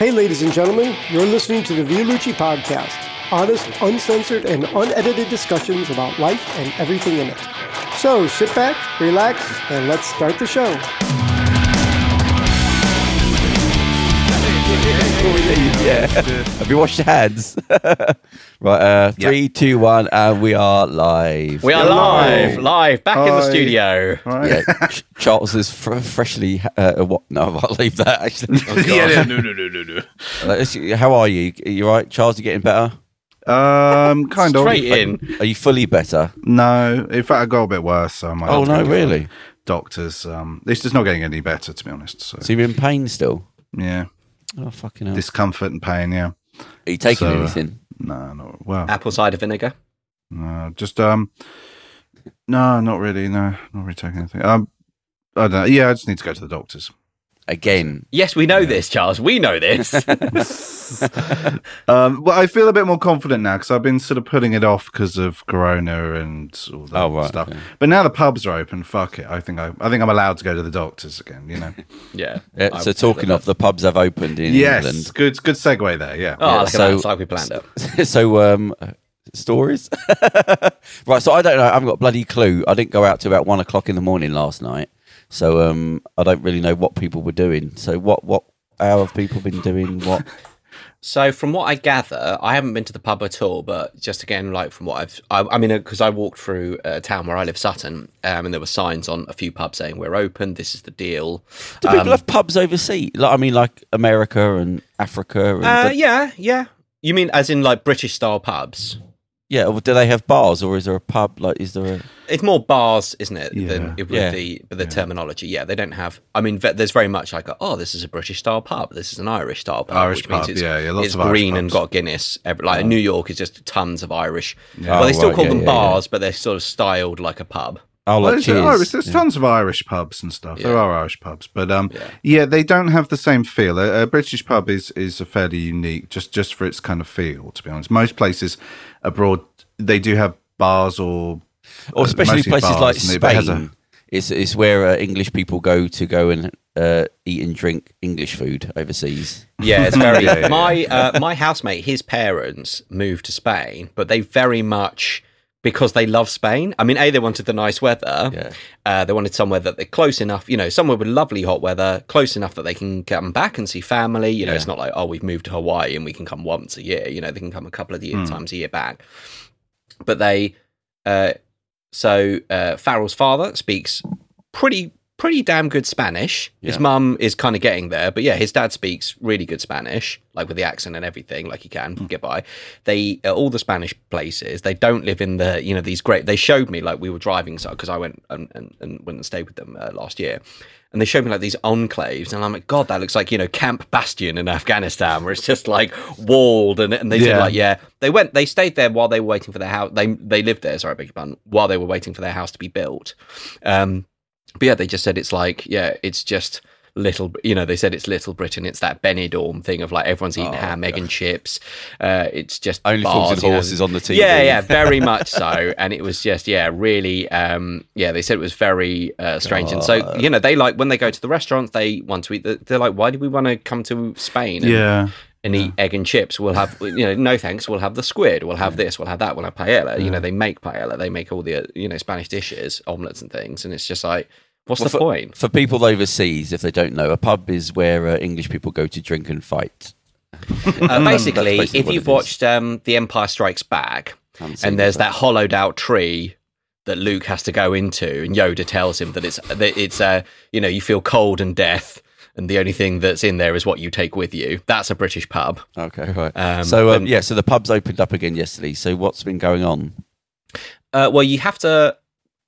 Hey, ladies and gentlemen, you're listening to the Vialucci Podcast. Honest, uncensored, and unedited discussions about life and everything in it. So sit back, relax, and let's start the show. yeah. Have you washed your hands? right, uh, three, two, one, and we are live. We are live, live, back in the Hi. studio. Right. Yeah, Ch- Charles is fr- freshly. Uh, what? No, I'll leave that. Actually, Oh, God. Yeah, yeah. no, no, no, no, no. Uh, let's- How are you? Are You right, Charles? You getting better? Um, kind Straight of. in. Are you fully better? No, in fact, I got a bit worse. So I might Oh have to no, go to really? Doctors. Um, it's just not getting any better, to be honest. So, So you're in pain still? yeah, Oh fucking hell! discomfort and pain. Yeah. Are you taking so, uh, anything? No, not Well, Apple cider vinegar. no, just um, no, not really. No, not really taking anything. Um, I don't know. Yeah, I just need to go to the doctors. Again? Yes, we know this, Charles. We know this. Um, well, I feel a bit more confident now because I've been sort of putting it off because of Corona and all that Oh, right, stuff. okay. But now the pubs are open. Fuck it. I think I, I think I'm allowed to go to the doctors again. You know. yeah. Yeah, so talking of the pubs have opened in yes. England. Good. Good segue there. Yeah. Oh, Yeah, look so- It's like we planned it. so um stories right so i don't know i haven't got a bloody clue i didn't go out till about one o'clock in the morning last night so um i don't really know what people were doing so what what how have people been doing what So, from what I gather, I haven't been to the pub at all, but just again, like from what I've, I, I mean, because I walked through a town where I live, Sutton, um, and there were signs on a few pubs saying we're open. This is the deal. do people have pubs overseas like i mean like america and africa and Uh, do- yeah, yeah. You mean as in like British style pubs? yeah or do they have bars or is there a pub like is there a It's more bars, isn't it? Yeah. Than with Yeah. the with the terminology. Yeah, they don't have. I mean, there's very much like, a, oh, this is a British style pub. This is an Irish style pub. Irish which means it's, yeah, yeah, lots it's of Irish green and pubs. got Guinness. Every, like New York is just tons of Irish. Yeah. Well, they Oh, still right, call yeah, them yeah, yeah. bars, but they're sort of styled like a pub. oh Well, like there's, cheers Irish, there's Yeah. tons of Irish pubs and stuff. There are Irish pubs, but um, Yeah. yeah. they don't have the same feel. A, a British pub is is a fairly unique, just just for its kind of feel. To be honest, most places abroad they do have bars or or uh, especially mostly places bars, like and it- it Spain. It's it's where uh, English people go to go and uh, eat and drink English food overseas. Yeah, it's very. Yeah, yeah, yeah. my uh, my housemate, his parents moved to Spain, but they very much because they love Spain. I mean, a they wanted the nice weather. Yeah. Uh, they wanted somewhere that they're close enough, you know, somewhere with lovely hot weather, close enough that they can come back and see family. You know, it's not like oh, we've moved to Hawaii and we can come once a year. You know, they can come a couple of year, times a year back. But they, uh, so uh, Farrell's father speaks pretty pretty damn good Spanish. His Yeah. mum is kind of getting there, but yeah, his dad speaks really good Spanish, like with the accent and everything, like he can get by. They uh, all the Spanish places they don't live in the you know these great. They showed me like we were driving so because I went and, and, and went and stayed with them uh, last year. And they showed me like these enclaves, and I'm like, God, that looks like you know Camp Bastion in Afghanistan, where it's just like walled. And, and they said like, yeah, they went, they stayed there while they were waiting for their house. They they lived there, sorry, I beg your pardon, while they were waiting for their house to be built. Um, but yeah, they just said it's like, yeah, it's just little, you know, they said it's Little Britain. It's that Benidorm thing of like everyone's eating ham, egg, and chips. Uh, it's just Only bars, fools and you know. horses on the TV. Yeah, yeah, very much so. And it was just, yeah, really, um, yeah, they said it was very uh, strange. And so, you know, they like when they go to the restaurant, they want to eat. The, they're like, why do we want to come to Spain? And, yeah. and eat egg and chips. We'll have, you know, no thanks. We'll have the squid. We'll have this. We'll have that. We'll have paella. You know, they make paella. They make all the, uh, you know, Spanish dishes, omelets and things. And it's just like, what's the for, point? For people overseas, if they don't know, a pub is where uh, English people go to drink and fight. Uh, basically, basically if you've watched um, The Empire Strikes Back, and there's that hollowed out tree that Luke has to go into, and Yoda tells him that it's that it's uh, you know you feel cold and death, and the only thing that's in there is what you take with you. That's a British pub. Okay, right. Um, so um, and- yeah, so the pubs opened up again yesterday. So what's been going on? Uh, well, you have to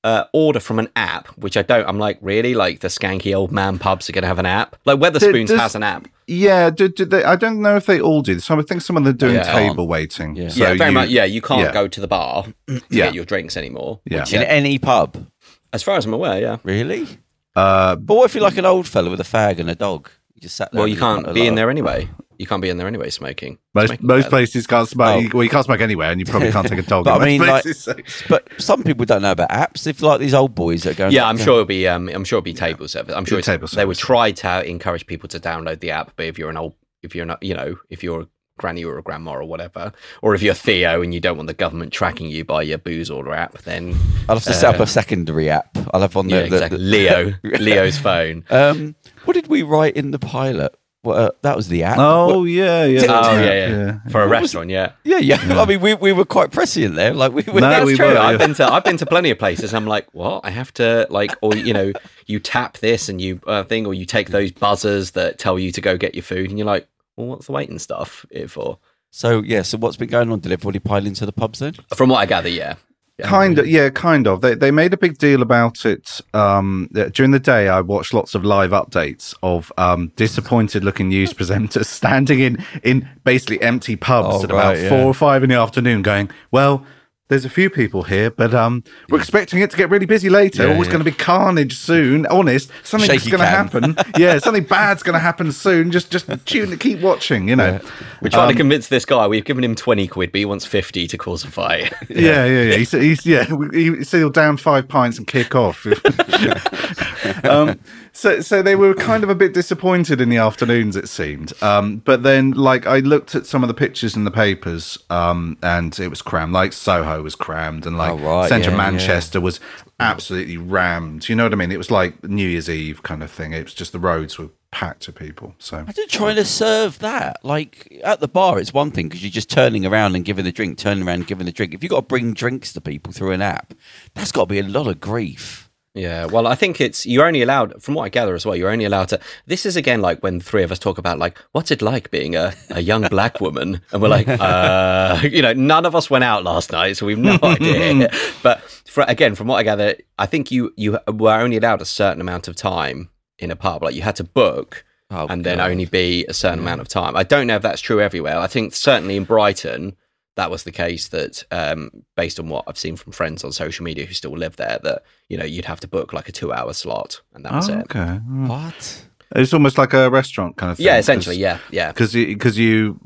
uh, order from an app, which I don't. I'm like, really? Like the skanky old man pubs are going to have an app? Like Wetherspoons does- has an app. Yeah, do, do they, I don't know if they all do. So I think some of them are doing Yeah. table waiting. Yeah. So yeah, very you- much. Yeah, you can't yeah. go to the bar to Yeah. get your drinks anymore. Yeah. Which, In any pub, as far as I'm aware, yeah. really? Uh, But what if you're like an old fella with a fag and a dog? You just sat there. Well, you can't be in there anyway. You can't be in there anyway smoking. Most most places can't smoke. Oh. Well, you can't smoke anywhere, and you probably can't take a dog. But I mean, like- so- But some people don't know about apps. If like these old boys that are going, Yeah, I'm sure it'll be. Um, I'm sure it'll be table service. I'm sure it's, table service. they would try to encourage people to download the app. But if you're an old, if you're not, you know, if you're a granny or a grandma or whatever, or if you're Theo and you don't want the government tracking you by your booze order app, then I'll have to set up a secondary app. I'll have on the, Uh, yeah, the- exactly. the- Leo, Leo's phone. Um, what did we write in the pilot? Well, uh, that was the app. Oh What- yeah, yeah, Oh yeah, yeah, yeah, for a restaurant. Yeah, yeah, yeah. I mean, we, we were quite prescient there. Like we, we No, That's we true. were, I've been to I've been to plenty of places. I'm like, what? I have to like, or you know, you tap this and you uh, thing, or you take those buzzers that tell you to go get your food, and you're like, well, what's the waiting stuff here for? So yeah. So what's been going on? Did everybody pile into the pubs then? From what I gather, yeah. Kind of, yeah, kind of. They they made a big deal about it. Um, during the day, I watched lots of live updates of um, disappointed looking news presenters standing in in basically empty pubs Oh, at about right, four yeah. or five in the afternoon, going, "Well, there's a few people here, but um, we're expecting it to get really busy later. Yeah, Always yeah. going to be carnage soon. Honest, something's going to happen. yeah, something bad's going to happen soon. Just just tune, to keep watching. You know." We're trying Um, to convince this guy. We've given him twenty quid, but he wants fifty to cause a fight. Yeah, yeah, yeah. He's, he's yeah. He, he'll down five pints and kick off. um, so, so they were kind of a bit disappointed in the afternoons, it seemed. Um, but then, like, I looked at some of the pictures in the papers, um, and it was crammed. Like Soho was crammed, and like Oh, right, central yeah, yeah. Manchester was absolutely rammed. You know what I mean? It was like New Year's Eve kind of thing. It was just the roads were packed to people. So I did trying to serve that. Like at the bar, it's one thing because you're just turning around and giving the drink, turning around and giving the drink. If you've got to bring drinks to people through an app, that's got to be a lot of grief. Yeah, well, I think it's you're only allowed, from what I gather as well, you're only allowed to. This is again like when the three of us talk about like what's it like being a, a young black woman, and we're like, uh, you know, none of us went out last night, so we've no idea. But for, again, from what I gather, I think you you were only allowed a certain amount of time in a pub. Like you had to book. Oh, and then only be a certain amount of time. I don't know if that's true everywhere. I think certainly in Brighton, that was the case. That um, based on what I've seen from friends on social media who still live there, that you know you'd have to book like a two-hour slot, and that was Oh, it. okay, What? it's almost like a restaurant kind of thing. Yeah, essentially, yeah, yeah. because because you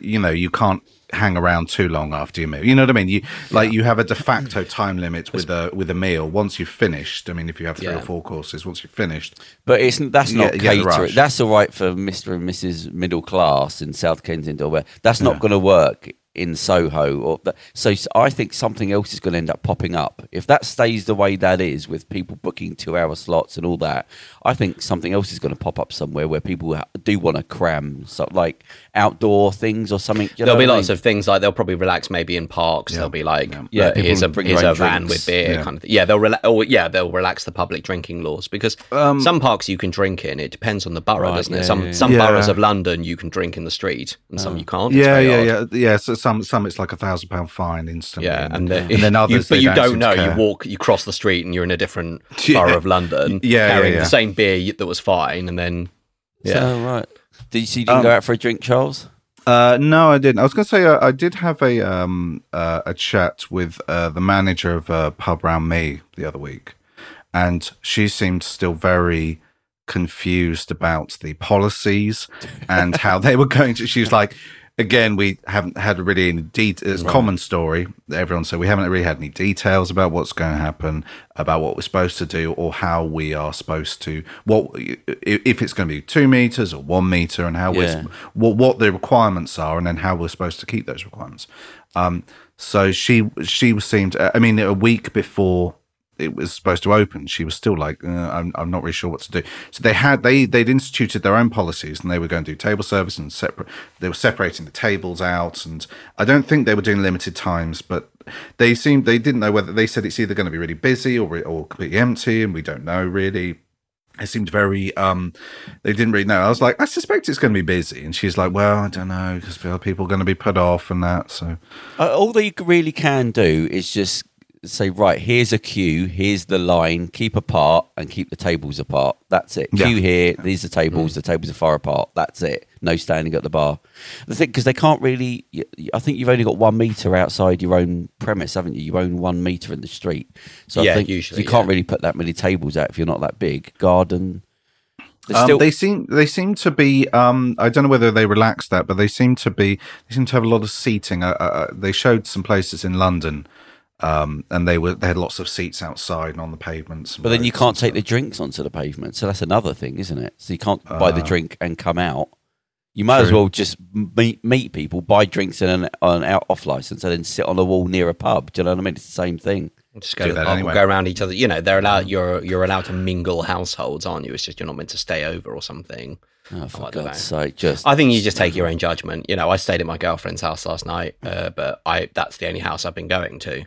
you know you can't hang around too long after you move. You know what I mean? You like you have a de facto time limit with a with a meal. Once you've finished, I mean, if you have three Yeah. or four courses, once you've finished, But it's that's not get- you get the catering. rush. That's all right for Mister and Mrs. Middle Class in South Kensington or where. That's not going to work in Soho or. So I think something else is going to end up popping up if that stays the way that is with people booking two-hour slots and all that. I think something else is going to pop up somewhere where people do want to cram, so like outdoor things or something. You know There'll be what I lots mean? of things like they'll probably relax maybe in parks. They'll be like, Yeah, yeah, here's a bring here's a van drinks. with beer Yeah. kind of thing. Yeah, they'll rela- or yeah they'll relax the public drinking laws because Um, some parks you can drink in. It depends on the borough, Right, doesn't yeah, it? Some yeah, yeah. some Yeah. boroughs of London you can drink in the street, and some you can't. It's yeah, yeah, odd. yeah, yeah. So some some it's like a thousand pound fine instantly. Yeah, and, then, and then others, you, but you don't seem know. to You walk, you cross the street, and you're in a different Yeah. borough of London, Yeah, yeah, carrying the same beer that was fine, and then yeah, So, right. Did you, so you didn't Um, go out for a drink, Charles? Uh, no, I didn't. I was going to say uh, I did have a um uh, a chat with uh, the manager of a pub round me the other week, and she seemed still very confused about the policies and how they were going to. She was like, again, we haven't had really any details. It's a common story. Everyone said we haven't really had any details about what's going to happen, about what we're supposed to do, or how we are supposed to what if it's going to be two meters or one meter, and how Yeah. we're what what the requirements are, and then how we're supposed to keep those requirements. Um, so she she seemed. I mean, a week before it was supposed to open, she was still like, uh, I'm, I'm not really sure what to do. So they had they they'd instituted their own policies, and they were going to do table service and separate. They were separating the tables out, and I don't think they were doing limited times, but they seemed they didn't know whether they said it's either going to be really busy or or completely empty, and we don't know really it seemed very um they didn't really know i was like i suspect it's going to be busy and she's like well i don't know because people are going to be put off and that so Uh, all they really can do is just say, right, here's a queue, here's the line, keep apart and keep the tables apart. That's it. Yeah. Queue here, these are tables, the tables are far apart. That's it. No standing at the bar. The thing, because they can't really, I think you've only got one meter outside your own premise, haven't you? You own one meter in the street. So I Yeah, think usually, you can't yeah. really put that many tables out if you're not that big. Garden. Um, still, they seem they seem to be. Um, I don't know whether they relaxed that, but they seem to be. They seem to have a lot of seating. Uh, uh, uh, they showed some places in London, um, and they were they had lots of seats outside and on the pavements. but then you can't and take the drinks onto the pavement. So that's another thing, isn't it? So you can't buy the Uh, drink and come out. You might as well just meet meet people, buy drinks in an, on an out off license, and then sit on a wall near a pub. Do you know what I mean? It's the same thing. Just go Do that anyway. go around each other. You know, they're allowed. You're you're allowed to mingle households, aren't you? It's just you're not meant to stay over or something. Oh, for I God's sake! Just I think you just take your own judgment. You know, I stayed at my girlfriend's house last night, uh, but I that's the only house I've been going to.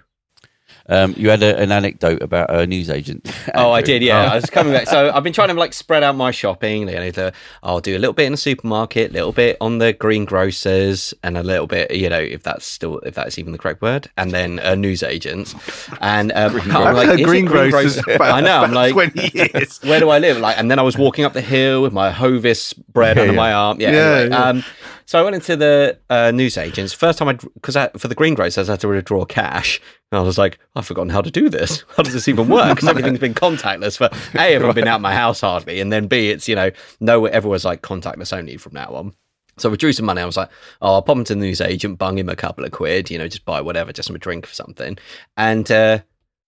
Um, you had a, an anecdote about a newsagent. Oh, I did, yeah. I was coming back. So I've been trying to like spread out my shopping. You know, to- I'll do a little bit in the supermarket, a little bit on the green grocers, and a little bit, you know, if that's still if that's even the correct word, and then a newsagent. And um, I'm like, green grocers. I know. I'm like, twenty years. where do I live? Like, and then I was walking up the hill with my Hovis bread Yeah, under yeah. my arm. Yeah. Yeah, anyway, yeah. Um, so I went into the uh, newsagents. First time I, because for the greengrocers, I had to withdraw cash. And I was like, I've forgotten how to do this. How does this even work? Because everything's been contactless for A, I haven't been out my house hardly. And then B, it's, you know, no, everyone's like contactless only from now on. So I withdrew some money. I was like, oh, I'll pop into the newsagent, bung him a couple of quid, you know, just buy whatever, just some drink or something. And uh,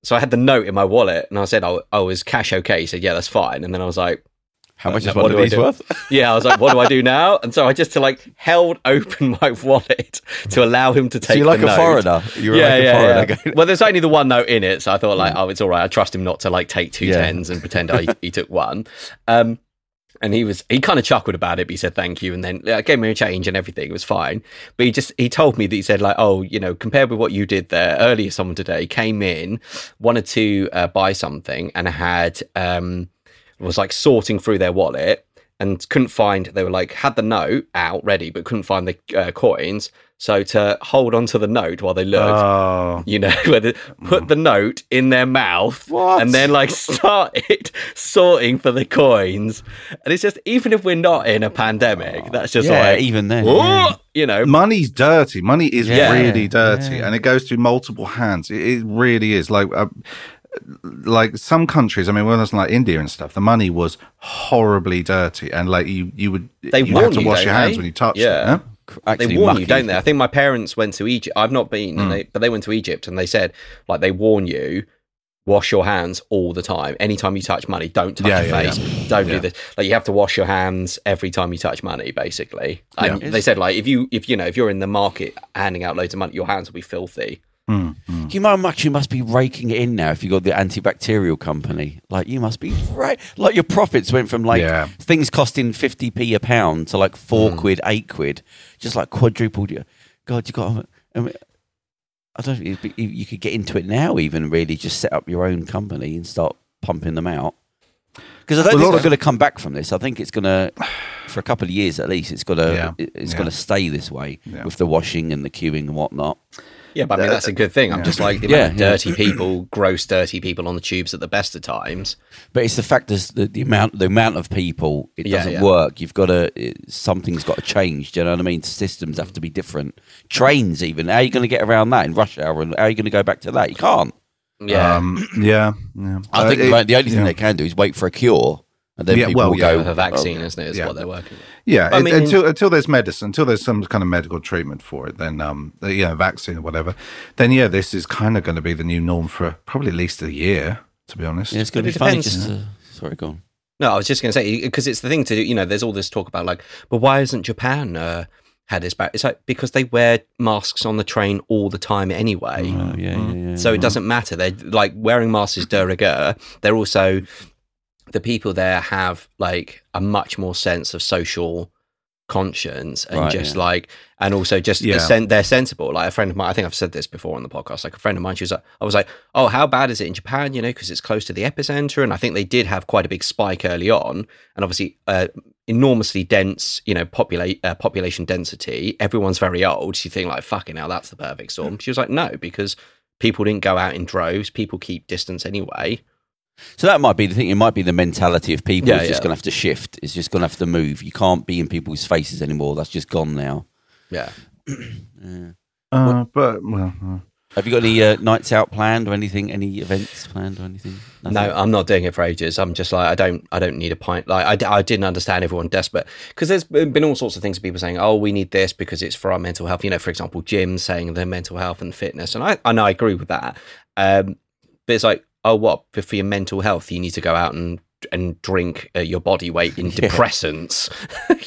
so I had the note in my wallet and I said, oh, oh, is cash okay? He said, yeah, that's fine. And then I was like, How much is what one of these worth? yeah, I was like, what do I do now? And so I just to like held open my wallet to allow him to take So you're like a note. foreigner. You're yeah, like a foreigner. yeah. Well, there's only the one note in it, so I thought like, oh, it's all right. I trust him not to like take two Yeah. tens and pretend I, he took one. Um, and he was he kind of chuckled about it, but he said thank you, and then uh, gave me a change and everything. It was fine, but he just he told me that he said like, oh, you know, compared with what you did there earlier, someone today came in, wanted to uh, buy something, and had um was like sorting through their wallet and couldn't find they were like had the note out ready but couldn't find the uh, coins so to hold on to the note while they looked Oh, you know whether put the note in their mouth What? and then like started sorting for the coins and it's just even if we're not in a pandemic that's just yeah, like even then. Yeah. you know money's dirty. Money is Yeah. really dirty, Yeah. and it goes through multiple hands. It, it really is. Like, uh, like some countries. I mean, when it's like India and stuff, the money was horribly dirty, and like you, you would They you warn have to you, wash your hands they? when you touch Yeah. it. huh? they warn mucky. you, don't they? I think my parents went to Egypt. I've not been, mm. and they, but they went to Egypt and they said like they warn you. Wash your hands all the time. Anytime you touch money, don't touch Yeah, your yeah, face. Don't Yeah. do this. Like you have to wash your hands every time you touch money, basically. And Yeah. they said like if you if you know if you're in the market handing out loads of money, your hands will be filthy. Mm, mm. You know how much you must be raking it in now if you got the antibacterial company. Like you must be right. Like your profits went from like Yeah. things costing fifty p a pound to like four Mm. quid, eight quid, just like quadrupled. Your God, you got. I, mean, I don't. think You could get into it now, even really, just set up your own company and start pumping them out. Because I don't Well, a think lot we're going to come back from this. I think it's going to, for a couple of years at least, it's got to. Yeah. It's Yeah. going to stay this way with the washing and the queuing and whatnot. Yeah, but I mean that's a good thing. I'm Yeah. just like the Yeah, amount of yeah. dirty people, gross dirty people on the tubes at the best of times. But it's the fact is the, the amount the amount of people it Yeah, doesn't yeah. work. You've got to it, something's got to change. Do you know what I mean? Systems have to be different. Trains even. How are you going to get around that in rush hour? And how are you going to go back to that? You can't. Yeah. Um, yeah, yeah. I Uh, think it- the- the only thing yeah. they can do is wait for a cure, and then Yeah, people well, will yeah, go with a vaccine, "Oh, isn't it? Is yeah. what they're working with. Yeah, I it- mean- until until there's medicine, until there's some kind of medical treatment for it, then um, the- yeah, vaccine or whatever, then yeah, this is kind of going to be the new norm for probably at least a year, to be honest. Yeah, it's going to be funny. Just to, sorry, go on. No, I was just going to say because it's the thing to do. You know, there's all this talk about like, but why isn't Japan uh, had this back? It's like because they wear masks on the train all the time anyway. Oh, yeah, yeah, yeah. So it doesn't matter. They're like wearing masks is de rigueur. They're also the people there have like a much more sense of social conscience and Right, just yeah. like and also just Yeah. sen- they're sensible. Like a friend of mine i think i've said this before on the podcast like a friend of mine she was like i was like oh how bad is it in japan you know because it's close to the epicenter? And i think they did have quite a big spike early on. And obviously uh, enormously dense you know populate uh, population density. Everyone's very old. So you think like fucking hell that's the perfect storm. She was like no because people didn't go out in droves. People keep distance anyway So that might be the thing. It might be the mentality of people. Yeah, it's just going to have to shift. It's just going to have to move. You can't be in people's faces anymore. That's just gone now. yeah Uh, but well, uh, Have you got any uh, nights out planned or anything? Any events planned or anything? Nothing? No, I'm not doing it for ages. I'm just like I don't I don't need a pint. Like I, I didn't understand everyone desperate because there's been all sorts of things. Of people saying, "Oh, we need this because it's for our mental health." You know, for example, gyms saying their mental health and fitness, and I and I agree with that. Um, but it's like, oh, what for, for your mental health? You need to go out and and drink uh, your body weight in depressants.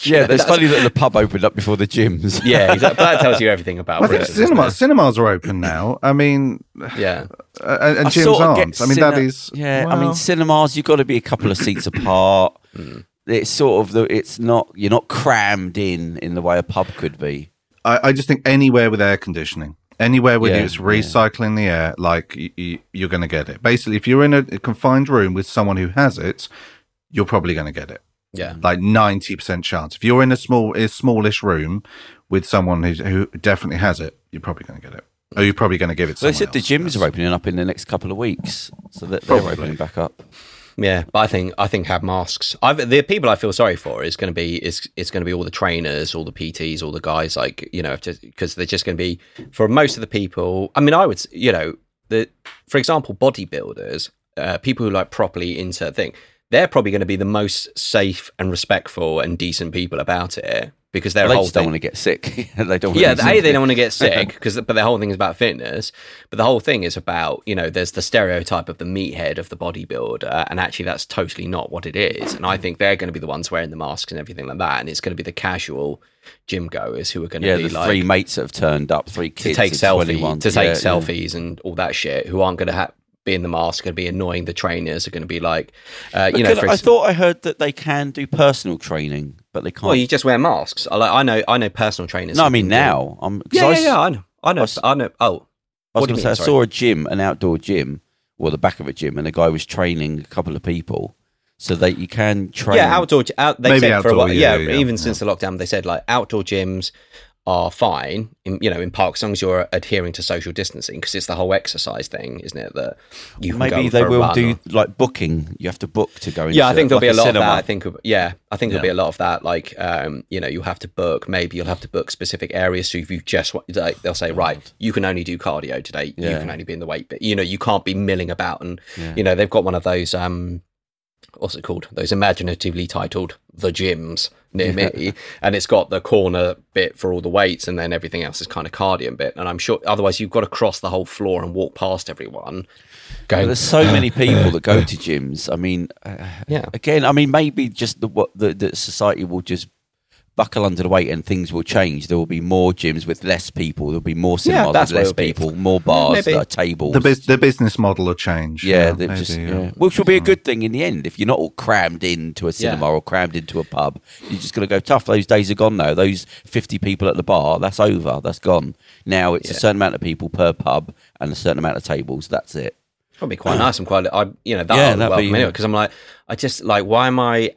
You Yeah, know, it's funny that the pub opened up before the gyms. Yeah, exactly. That tells you everything about. I think cinemas cinemas are open now. I mean, Yeah, uh, and, and I gyms sort of aren't. I mean, that cine- is Yeah, I mean, cinemas, you've got to be a couple of seats apart. It's sort of the. It's not. You're not crammed in in the way a pub could be. I, I just think anywhere with air conditioning, anywhere where Yeah, it's recycling the air, like y- y- you're going to get it. Basically, if you're in a, a confined room with someone who has it, you're probably going to get it. yeah. Mm. Like ninety percent chance. If you're in a small, a smallish room with someone who, who definitely has it, you're probably going to get it. Or you're probably going to give it. So they said the gyms That's- are opening up in the next couple of weeks, so that they're Probably. opening back up. Yeah, but I think I think have masks. I've, the people I feel sorry for is going to be is it's going to be all the trainers, all the PTs, all the guys like you know because they're just going to be for most of the people. I mean, I would you know the for example bodybuilders, uh, people who like properly insert thing. They're probably going to be the most safe and respectful and decent people about it because their They whole just don't want to get sick. they don't. Yeah, a they don't want to get sick because, but the whole thing is about fitness. But the whole thing is about you know, there's the stereotype of the meathead of the bodybuilder, and actually that's totally not what it is. And I think they're going to be the ones wearing the masks and everything like that, and it's going to be the casual gym goers who are going to Yeah, be the like three mates that have turned up, three kids to take of selfie 21. to take Yeah, yeah. selfies and all that shit, who aren't going to ha- be in the mask, going to be annoying. The trainers are going to be like, uh, you know, I ex- thought I heard that they can do personal training, but they can't. well, you just wear masks. I like, I know, I know personal trainers. no, I mean now. I'm, Yeah, I yeah, yeah. I know, I know, was- I know. Oh, I was going to say, mean? I Sorry. saw a gym, an outdoor gym, or the back of a gym, and a guy was training a couple of people, so that you can train. Yeah, outdoor. Out, they Maybe said for a while. yeah, Yeah, yeah, even yeah. since the lockdown, they said like outdoor gyms are fine. In, you know, in parks, as long as you're adhering to social distancing, because it's the whole exercise thing, isn't it? That you Maybe they will do or- like booking. You have to book to go. Into, Yeah, I think there'll like be a lot cinema. of that. I think, yeah, I think there'll Yeah. be a lot of that. Like, um, you know, you'll have to book. Maybe you'll have to book specific areas. So if you just want, like, they'll say, right, you can only do cardio today. You can only be in the weight bit. You know, you can't be milling about. And you know, they've got one of those. Um, what's it called? Those imaginatively titled the gyms near me, and it's got the corner bit for all the weights, and then everything else is kind of cardio bit. And I'm sure otherwise you've got to cross the whole floor and walk past everyone. Going, there's so many people that go to gyms. I mean, uh, Yeah. Again, I mean, maybe just the what the, the society will just buckle under the weight and things will change. There will be more gyms with less people. There'll be more cinemas that's with less it'll be. people, more bars, maybe. uh, tables. The, bus- the business model will change. yeah, yeah, maybe, just, yeah. yeah. which will be a good thing in the end. If you're not all crammed into a cinema Yeah. or crammed into a pub, you're just going to go tough. Those days are gone now. Those 50 people at the bar, that's over. That's gone. Now it's a certain amount of people per pub and a certain amount of tables. That's it. It's probably quite nice. I'm quite, I, you know, that Yeah, yeah, that'd welcome be- anyway. Because I'm like, I just like, why am I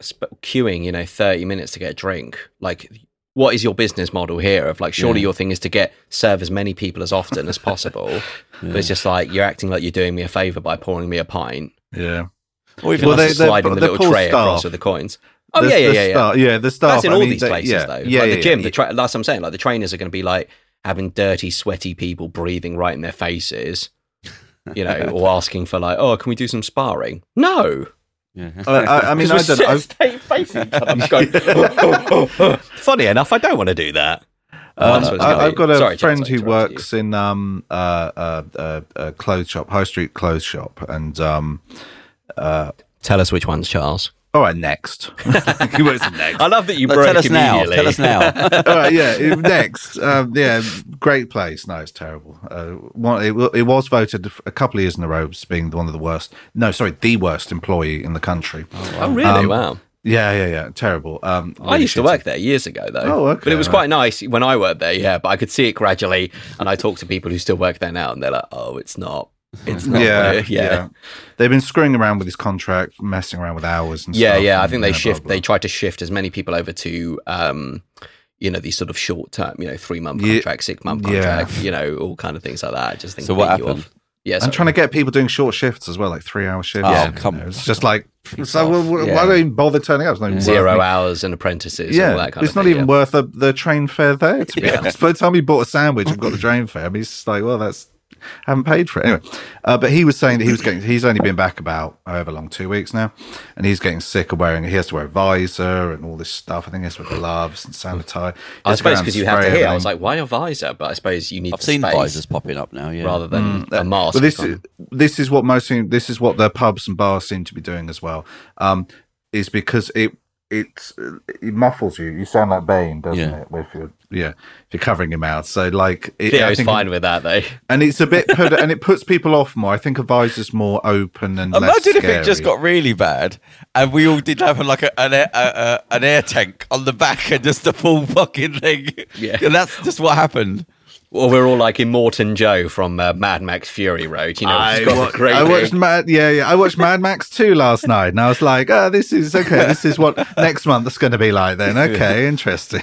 sp- queuing? You know, 30 minutes to get a drink. Like, what is your business model here? Of like, surely your thing is to get serve as many people as often as possible. But it's just like you're acting like you're doing me a favor by pouring me a pint, yeah. Or even Well, they- sliding the little tray across with the coins. Oh The- yeah, yeah, yeah, yeah. yeah. The staff. That's in I all mean, these they- places, yeah, though. Yeah, like yeah, the gym, yeah. the tra- that's what I'm saying. Like the trainers are going to be like having dirty, sweaty people breathing right in their faces, you know, or asking for like, oh, can we do some sparring? No. Yeah. I, I, I mean, I don't. I, Stay facing each other. I'm just going, "Oh, oh, oh." Funny enough, I don't want to do that. Um, That's what it's I, I've got a Sorry, friend I who works in um uh, uh, uh, a clothes shop, high street clothes shop, and um. Tell us which one's Charles. All right, next. he works next. I love that you No, broke tell us now. immediately. Tell us now. All right, yeah, next. Um, yeah, great place. No, it's terrible. Uh, one, it, it was voted a couple of years in a row as being one of the worst. No, sorry, the worst employee in the country. oh, really? Um, wow. Yeah, yeah, yeah. Terrible. Um, I used to work there years ago, though. Oh, okay, But it was right. quite nice when I worked there, yeah. But I could see it gradually, and I talk to people who still work there now, and they're like, "Oh, it's not. It's not." Yeah, yeah, yeah, yeah, They've been screwing around with his contract, messing around with hours and yeah. stuff. Yeah, yeah. I think they uh, blah, shift. blah. They tried to shift as many people over to, um, you know, these sort of short term, you know, three month Yeah, contract, six month yeah. contract, you know, all kind of things like that. I just think So what you happened? off. Yeah, I'm trying to get people doing short shifts as well, like three hour shifts. Oh, you come know, on. It's just like, so well, why Yeah. don't you even bother turning up? It's not even zero me- hours and apprentices. Yeah, all that kind it's of not thing, even yeah. worth the, the train fare there. To be honest, by the time you bought a sandwich and got the train fare, I mean, it's just like, well, that's haven't paid for it anyway. Uh, but he was saying that he was getting. He's only been back about however long, two weeks now, and he's getting sick of wearing. He has to wear a visor and all this stuff. I think he has to wear gloves and sanitize. I suppose because you have to spray hear. I was like, why a visor? But I suppose you need. I've the seen space visors popping up now. Yeah, rather than a mask. But this is this is what most seem- this is what the pubs and bars seem to be doing as well. Um, is because it it it muffles you. You sound like Bane, doesn't Yeah. it? If you're yeah, if you're covering your mouth. So like, it, I think- fine with that though. and it's a bit put, and it puts people off more. I think a visor's more open and less Imagine if it just got really bad and we all did have like a, an, air, a, a, an air tank on the back and just a full fucking thing. Yeah. And that's just what happened. Or we're all like Immortan Joe from uh, Mad Max Fury Road. You know, I, it's got wa- the I watched Mad, yeah, yeah. I watched Mad Max 2 last night, and I was like, "Oh, this is okay. This is what next month is going to be like." Then, okay, interesting.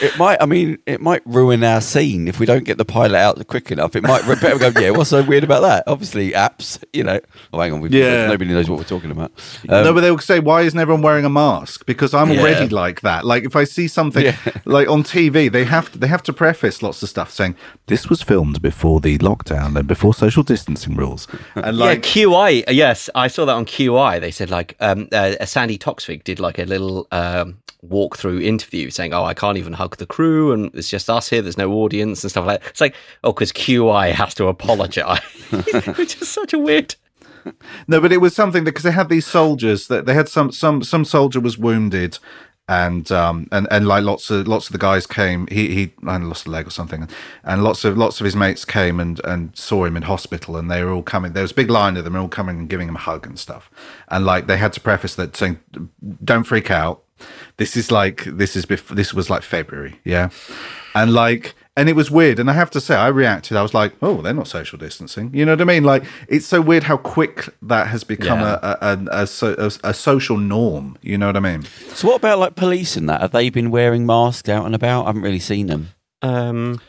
It might, I mean, it might ruin our scene if we don't get the pilot out quick enough. It might better go, yeah, what's so weird about that? Obviously, apps, you know. Oh, hang on, we've, Yeah. nobody knows what we're talking about. Um, no, but they'll say, "Why isn't everyone wearing a mask?" Because I'm Yeah. already like that. Like if I see something Yeah. like on TV, they have to they have to preface lots of stuff saying this was filmed before the lockdown and before social distancing rules. And like, yeah, QI. Yes, I saw that on QI. They said like um, uh, Sandi Toksvig did like a little um, walkthrough interview saying, "Oh, I can't even hug the crew, and it's just us here. There's no audience and stuff like that." It's like, oh, because QI has to apologize, which is such a weird. No, but it was something because they had these soldiers that they had some some some soldier was wounded, and um and and like lots of lots of the guys came. He he I lost a leg or something, and lots of lots of his mates came and and saw him in hospital, and they were all coming. There was a big line of them all coming and giving him a hug and stuff, and like they had to preface that saying, "Don't freak out. This is like this is before this was like February, yeah, and like." And it was weird, and I have to say, I reacted. I was like, "Oh, they're not social distancing." You know what I mean? Like, it's so weird how quick that has become Yeah. a, a, a, a, a, a social norm. You know what I mean? so, what about like police and that? Have they been wearing masks out and about? I haven't really seen them. Um,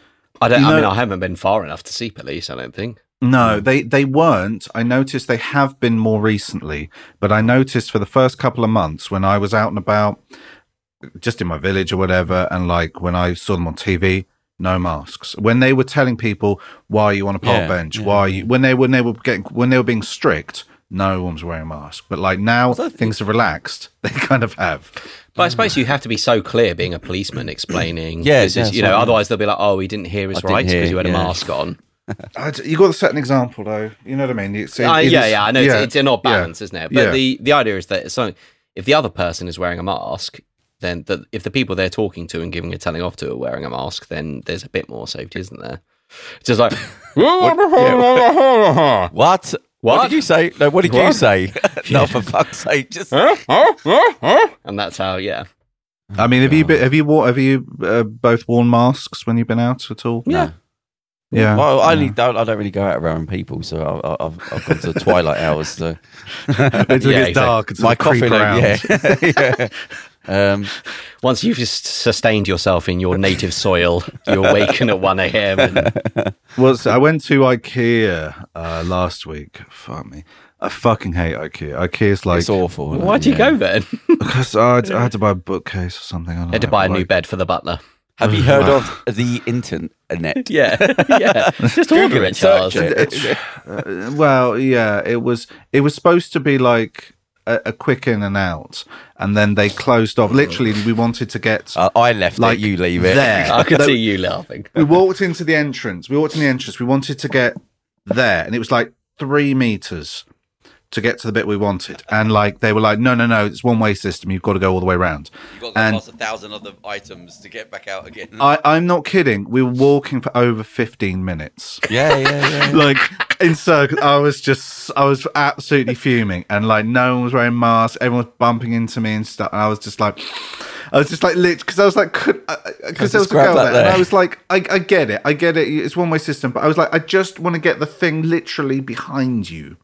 I don't. You I mean, I haven't been far enough to see police. I don't think. No, they they weren't. I noticed they have been more recently, but I noticed for the first couple of months when I was out and about, just in my village or whatever, and like when I saw them on TV, no masks. When they were telling people why are you on a park Yeah, bench, yeah. why are you when they when they were getting when they were being strict, no one was wearing a mask. But like now things have relaxed, they kind of have. But I suppose you have to be so clear being a policeman explaining. Yeah, this is, you know. Otherwise, they'll be like, "Oh, we didn't hear I didn't rights because you had a mask on." I d- you got to set an example though. You know what I mean? It's, it- Uh, it yeah, is- yeah, I know yeah, it's, it's an odd yeah. balance, isn't it? But Yeah. the the idea is that it's something, if the other person is wearing a mask, then the, if the people they're talking to and giving a telling off to are wearing a mask, then there's a bit more safety, isn't there? It's just like, What? What, What? did you say? No, what did you say? no, for fuck's sake, just and that's how, yeah, I mean, have you been, have you wore, have you uh, both worn masks when you've been out at all? yeah. Yeah. Well, I yeah. don't. I don't really go out around people, so I, I, I've, I've gone to twilight hours. So Until Yeah, it gets dark. and my coffee, of around. yeah, yeah. Um, Once you've just sustained yourself in your native soil, you awaken at one a.m. And, Well, so I went to IKEA uh, last week. Fuck me. I fucking hate IKEA. IKEA's like it's awful. why'd you Yeah. go then? because I, had- I had to buy a bookcase or something. I don't had to buy a like- new bed for the butler. Have you heard of the internet? Yeah, yeah. Just order it, Charles. search it. Uh, well, yeah, it was. It was supposed to be like a, a quick in and out, and then they closed off. Literally, we wanted to get. Uh, I left Like it. You leave it. there. I could That- see you laughing. we walked into the entrance. We walked in the entrance. We wanted to get there, and it was like three meters to get to the bit we wanted. And like they were like, no, no, no, it's one way system. You've got to go all the way around. You've got And- a thousand other items to get back out again. I, I'm not kidding. We were walking for over 15 minutes. yeah, yeah, yeah. like in circles, I was just, I was absolutely fuming, and like no one was wearing masks. Everyone was bumping into me and stuff. And I was just like, I was just like lit because I was like, could uh, uh, because there was a girl that there, and. I was like, I, I get it, I get it. It's one way system, but I was like, I just want to get the thing literally behind you,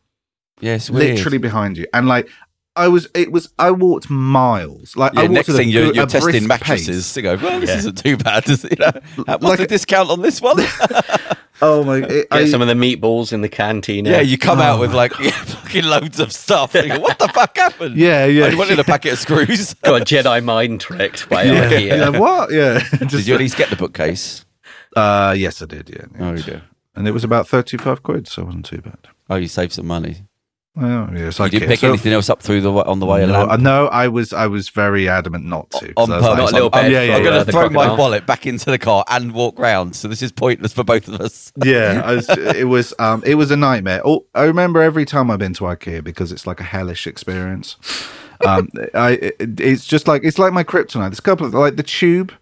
yeah, it's weird. literally behind you, and like. I was. It was. I walked miles. Like I Yeah, walked next at a thing you're, good- you're a testing mattresses pace. to go. Well, this Yeah. isn't too bad. Is it? You know, what's Like- the discount on this one? Oh my! It, Get I, some of the meatballs in the canteen. yeah, you come out Oh with like yeah, fucking loads of stuff. You go, what the fuck happened? yeah, yeah. I wanted a packet of screws. got Jedi mind tricked by yeah. IKEA. yeah, What? Yeah. Did you at least get the bookcase? uh, yes, I did. Yeah. yeah. Oh, you do. And it was about thirty-five quid, so it wasn't too bad. Oh, you saved some money. Well, yes, You I didn't pick so, anything else up through the on the way No, along. no, I was I was very adamant not to. on I was purpose. Not a little I'm, yeah, yeah, I'm yeah. going to throw my crocodile. wallet back into the car and walk round. So this is pointless for both of us. yeah, I was, it was um, it was a nightmare. Oh, I remember every time I've been to IKEA because it's like a hellish experience. Um, I it, it's just like it's like my kryptonite. There's a couple of like the tube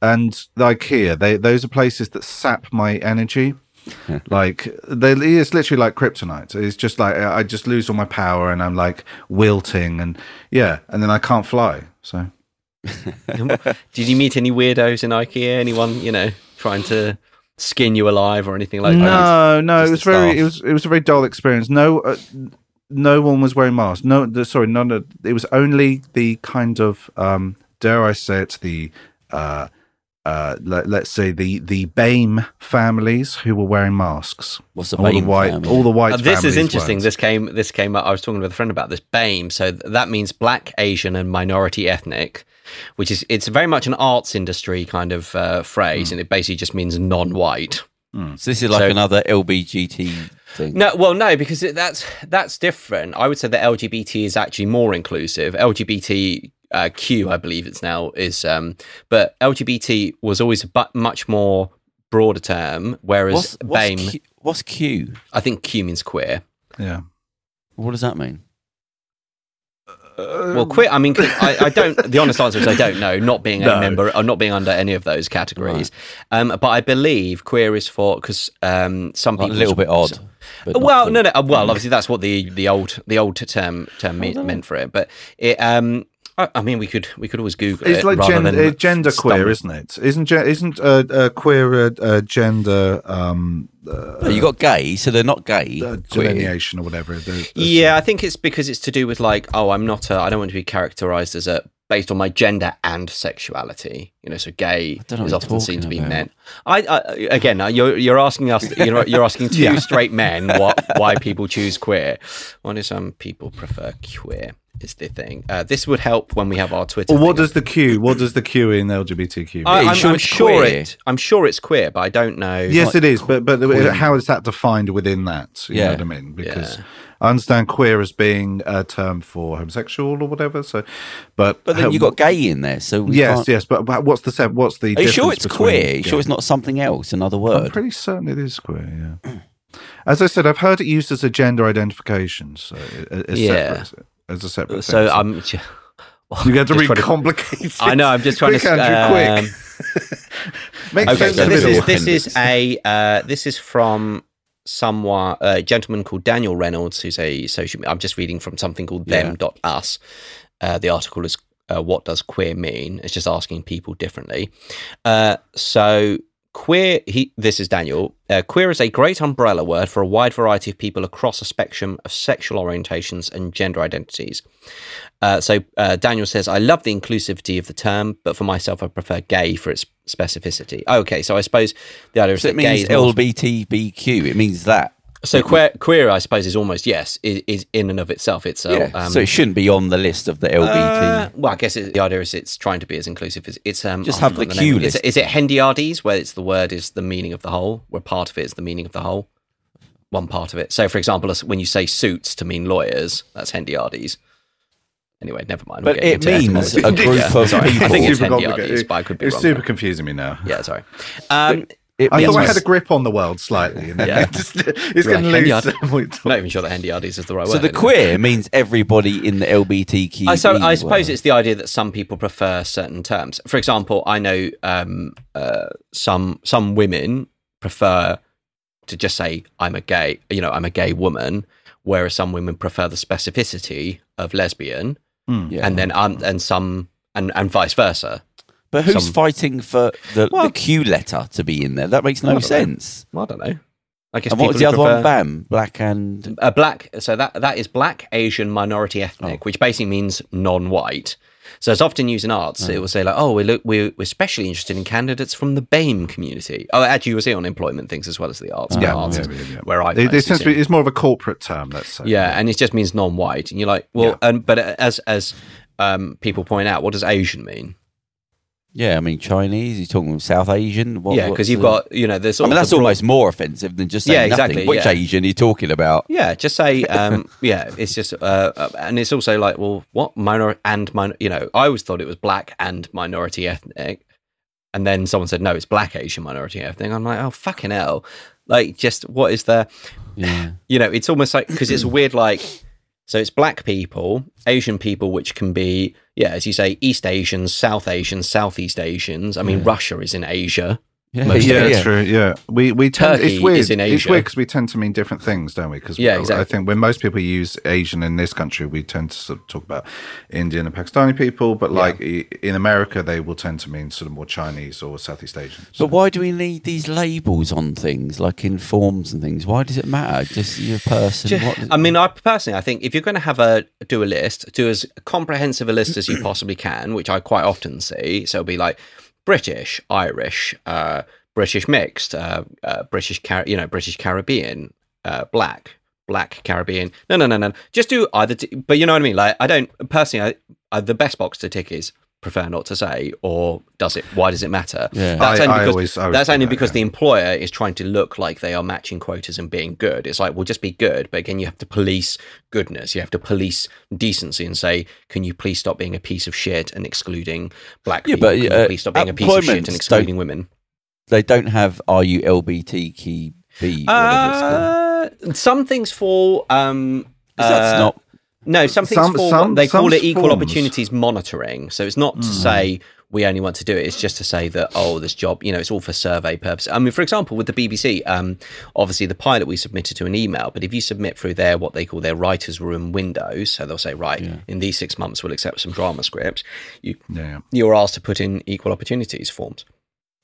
and the IKEA. They those are places that sap my energy. like they it's literally like kryptonite. It's just like I just lose all my power and I'm like wilting and yeah, and then I can't fly. So Did you meet any weirdos in IKEA? Anyone, you know, trying to skin you alive or anything like that? no, no, it was very, staff. it was, it was a very dull experience. No, uh, no one was wearing masks. No, the, sorry, none. Of, it was only the kind of, um, dare I say it, the, uh, uh, let, let's say the the BAME families who were wearing masks. What's the all the BAME white, family? all the white. Uh, this is interesting. weren't. This came this came up. I was talking with a friend about this BAME. So th- that means Black, Asian, and minority ethnic, which is it's very much an arts industry kind of uh, phrase, and it basically just means non-white. So this is like So- another LBGT thing. No, well, no, because it, that's that's different. I would say that LGBT is actually more inclusive. LGBT uh, Q, I believe it's now is, um, but LGBT was always a bu- much more broader term, whereas What's, what's, BAME, Q, what's Q? I think Q means queer. yeah. What does that mean? Well, queer. I mean, I, I don't. The honest answer is I don't know. Not being a No. member or not being under any of those categories, um, but I believe queer is for because um, some Like, people a little bit odd. but Well, no, no. uh, Well, obviously that's what the the old the old term term me- meant for it. But it, um, I, I mean, we could we could always Google It's it like rather gen- than uh, gender queer, isn't it? Isn't ge- isn't uh, uh, queer uh, uh, gender um, No, you got gay, so they're not gay. uh, delineation or whatever? The- the- Yeah, I think it's because it's to do with like, oh, I'm not. A, I don't want to be characterized as a based on my gender and sexuality. You know, so gay don't know is often seen to be talking men. I, I again, uh, you're you're asking us. You're, you're asking two Yeah. straight men what why people choose queer. Why do some people prefer queer? Is the thing. Uh, this would help when we have our Twitter. Or what does the Q? What does the Q in LGBTQ? mean? I, I'm, sure I'm it's sure queer? it. I'm sure it's queer, but I don't know. yes, it is, but but how is that defined within that? You Yeah. know what I mean? Because Yeah. I understand queer as being a term for homosexual or whatever. So, but But then you got gay in there, so we yes, can't- yes, but, but what's the se- what's the? Are you sure it's queer? Are you sure it's not something else, another I'm word? pretty certain it is queer. Yeah. As I said, I've heard it used as a gender identification. So, a- a Yeah. separate, as a separate. So thing. I'm. you get to just trying to- recomplicate. I know. I'm just trying quick, to. Andrew, um, quick. Make Okay, sense so this it is all. this is a uh, this is from someone a gentleman called Daniel Reynolds, who's a social. I'm just reading from something called them.us. Uh, the article is uh, "What does queer mean?" It's just asking people differently. Uh, so queer. He this is Daniel. Uh, queer is a great umbrella word for a wide variety of people across a spectrum of sexual orientations and gender identities. Uh, so uh, Daniel says, I love the inclusivity of the term, but for myself, I prefer gay for its specificity. Okay, so I suppose the idea is So it that gay means is LBTBQ. It means that. So queer, queer, I suppose, is almost yes, is, is in and of itself. It's Yeah. um, so it shouldn't be on the list of the LBT. uh, well, I guess it, the idea is it's trying to be as inclusive as it's. Um, Just oh, have I've the Q name. Is list. it- Is it Hendiadys, where it's the word is the meaning of the whole, where part of it is the meaning of the whole? One part of it. So, for example, when you say suits to mean lawyers, that's Hendiadys. Anyway, never mind. But it means etymology. a group Yeah, of sorry. I think people. it's Super complicated. but I could be It's wrong. super there. confusing me now. Yeah, sorry. Um, It I thought I had a grip on the world slightly, and then Yeah. just, it's Right, going to lose. Hendiad- I'm not even sure that Hendiadys is the right So word. So the anyway. queer means everybody in the LBTQ. I, so I suppose world. it's the idea that some people prefer certain terms. For example, I know um, uh, some some women prefer to just say I'm a gay, you know, I'm a gay woman, whereas some women prefer the specificity of lesbian, Yeah. and then um, and some and and vice versa. But who's some- fighting for the, Well- the Q letter to be in there? That makes I no don't know. sense. I don't know. I guess And what was the people other who one? prefer- Bam, black and a black so that that is black asian minority ethnic Oh. which basically means non-white so it's often used in arts it will say like oh we look we're, we're especially interested in candidates from the BAME community oh actually you will see on employment things as well as the arts Yeah, arts yeah, yeah, yeah. where i It, it mostly tends to see be, it's more of a corporate term, let's say. yeah and it just means non-white and you're like well Yeah. and but as as um, people point out what does asian mean yeah, I mean Chinese. You're talking South Asian. What, yeah because you've the- got you know there's I mean, of that's broad- almost more offensive than just saying Yeah, nothing. exactly, Which yeah. Asian are you talking about? Yeah, just say, um, yeah, it's just, uh, uh, and it's also like, well, what minor and minor, you know, I always thought it was black and minority ethnic. And then someone said, no, it's black Asian minority ethnic. I'm like, oh, fucking hell. Like, just what is there? Yeah. you know, it's almost like, because it's weird, like, so it's black people, Asian people, which can be, yeah, as you say, East Asians, South Asians, Southeast Asians. I mean, Russia is in Asia. Yeah, Most yeah, of true. Yeah, we we tend Turkey it's weird. is in It's weird because we tend to mean different things, don't we? Because Yeah, I think when most people use Asian in this country, we tend to sort of talk about Indian and Pakistani people, but like i- in America, they will tend to mean sort of more Chinese or Southeast Asian. But why do we need these labels on things like in forms and things? Why does it matter? Just your person. what, I mean, I personally, I think if you're going to have a do a list, do as comprehensive a list as you possibly can, which I quite often see. So it'll be like British, Irish, uh, British mixed, uh, uh, British, Car- you know, British Caribbean, uh, black, black Caribbean. No, no, no, no. Just do either. T- but you know what I mean. Like, I don't personally. I, I, the best box to tick is prefer not to say, or does it? Why does it matter? Yeah. That's I- only I because always- I always that's only that, because yeah. the employer is trying to look like they are matching quotas and being good. It's like, well, just be good. But again, you have to police goodness. You have to police decency and say, can you please stop being a piece of shit and excluding black Yeah, people? but, can you uh, please stop being a piece of shit and excluding women? they don't have are you LBTQB? whatever it's called. Uh, some things fall. Um, 'Cause that's uh, not. No, some things Some- fall. some- they call it equal forms. opportunities monitoring. So it's not to say we only want to do it. It's just to say that oh, this job, you know, it's all for survey purposes. I mean, for example, with the BBC, um, obviously the pilot we submitted to an email, but if you submit through their what they call their writers' room windows, so they'll say right in these six months we'll accept some drama scripts. You Yeah, you're asked to put in equal opportunities forms.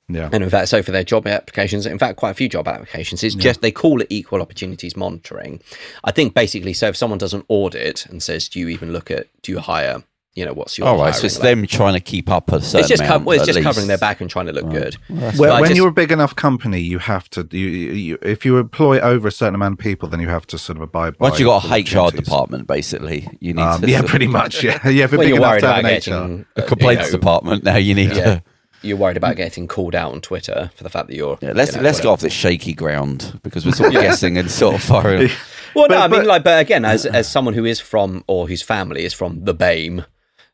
Yeah. And in fact, so for their job applications, in fact, quite a few job applications, it's just they call it equal opportunities monitoring. I think basically, so if someone does an audit and says, "Do you even look at? Do you hire? You know, what's your?" All right, hiring so it's level?" them trying to keep up a certain It's just co- well, it's at just covering their back and trying to look good. Well, But I when just- you're a big enough company, you have to. You, you, you, if you employ over a certain amount of people, then you have to sort of abide by. Once you've got a HR department, basically, you need Um, to. yeah, pretty much. Yeah, yeah. If you're Well, big you're enough to have about an getting HR. uh, complaints you know, department. Now you need Yeah, to. You're worried about getting called out on Twitter for the fact that you're. Yeah, let's you know, let's go whatever. off this shaky ground because we're sort of guessing and sort of firing. Well, no, But- I mean, but- like, but again, as as someone who is from or whose family is from the BAME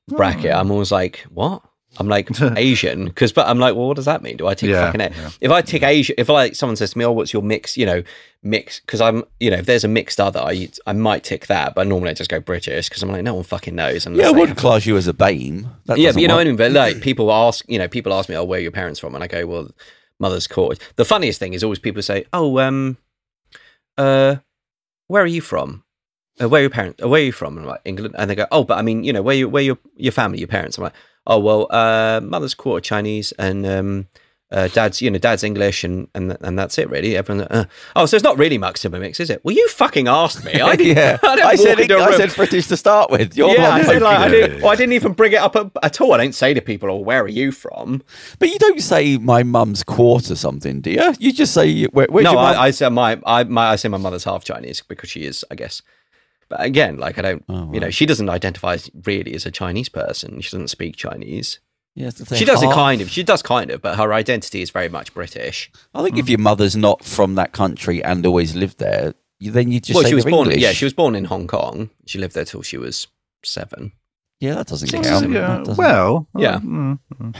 bracket, hmm. I'm always like, what? I'm like Asian because, but I'm like, well, what does that mean? Do I tick Yeah, fucking it? yeah. If I tick Asian, if like someone says to me, oh, what's your mix? You know, mix because I'm, you know, if there's a mixed other, I, I might tick that, but normally I just go British because I'm like, no one fucking knows. unless Yeah, I wouldn't have- class you as a BAME. That yeah, but you know work. what I mean. But like people ask, you know, people ask me, "Oh, where are your parents from?" And I go, "Well, mother's court." The funniest thing is always people say, "Oh, um, uh, where are you from? Where are your parents? Where are you from?" And I'm like, "England." And they go, "Oh, but I mean, you know, where you, where your your family, your parents?" I'm like, "Oh, well, uh, mother's quarter Chinese and um." Uh, dad's, you know, dad's English, and and and that's it, really. Everyone, uh, oh, so it's not really much of a mix, is it? Well, you fucking asked me. I didn't. yeah, I, I said I said British to start with. You're yeah, I said like I didn't. Well, I didn't even bring it up at, at all. I don't say to people, "Oh, where are you from?" But you don't say my mum's quarter something, do you? You just say where, where's no, your mum? I, I say my, I, my, I say my mother's half Chinese because she is, I guess. But again, like I don't, Oh, you know, she doesn't identify really as a Chinese person. She doesn't speak Chinese. Yeah, She does it kind of. She does kind of, but her identity is very much British. I think if your mother's not from that country and always lived there, you, then you just well, say she was born. English. Yeah, she was born in Hong Kong. She lived there till she was seven. Yeah, that doesn't count. Yeah, That well, Yeah. mm, mm.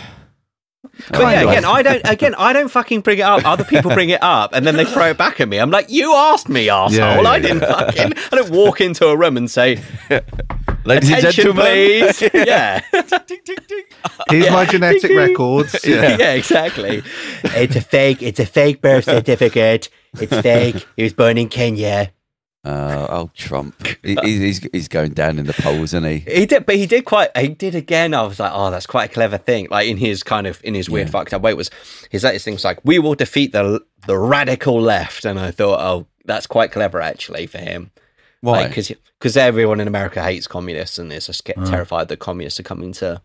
But yeah, again, I don't. Again, I don't fucking bring it up. Other people bring it up, and then they throw it back at me. I'm like, you asked me, asshole. Yeah, yeah, I didn't fucking. I don't walk into a room and say, Ladies and "Attention, gentlemen, please." yeah. here's my genetic records. yeah. Yeah. exactly. It's a fake. It's a fake birth certificate. It's fake. He was born in Kenya. Uh, oh, Trump. He, he's, he's going down in the polls, isn't he? He did, but he did quite. He did again. I was like, oh, that's quite a clever thing. Like in his kind of in his weird fucked up way, was his latest thing was like, we will defeat the the radical left, and I thought, oh, that's quite clever actually for him. Why? Because because everyone in America hates communists and is just get terrified that communists are coming to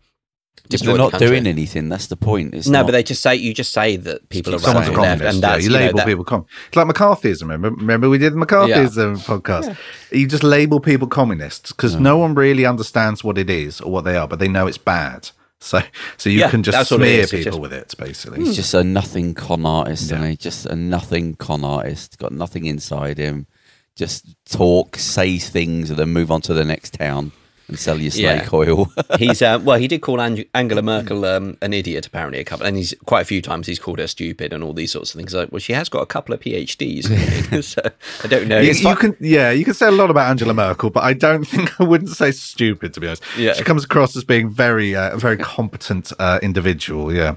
Just destroy they're not country. doing anything. That's the point. It's no, not- but they just say you just say that people are Someone's a left, communist. and yeah, that's you you know, label that- people com. It's like McCarthyism. Remember, remember we did the McCarthyism podcast. You just label people communists because no one really understands what it is or what they are, but they know it's bad. So, so you Yeah, can just that's what it smear people just- with it, basically. Hmm. He's just a nothing con artist, and Yeah. he just a nothing con artist. Got nothing inside him. Just talk, say things, and then move on to the next town and sell your Yeah. snake oil. he's uh, well, he did call Ang- Angela Merkel um, an idiot apparently a couple, and he's quite a few times he's called her stupid and all these sorts of things. Like, well, she has got a couple of PhDs, so I don't know. You, you can, yeah, you can say a lot about Angela Merkel, but I don't think I wouldn't say stupid to be honest. Yeah. she comes across as being very, uh, a very competent uh, individual. Yeah,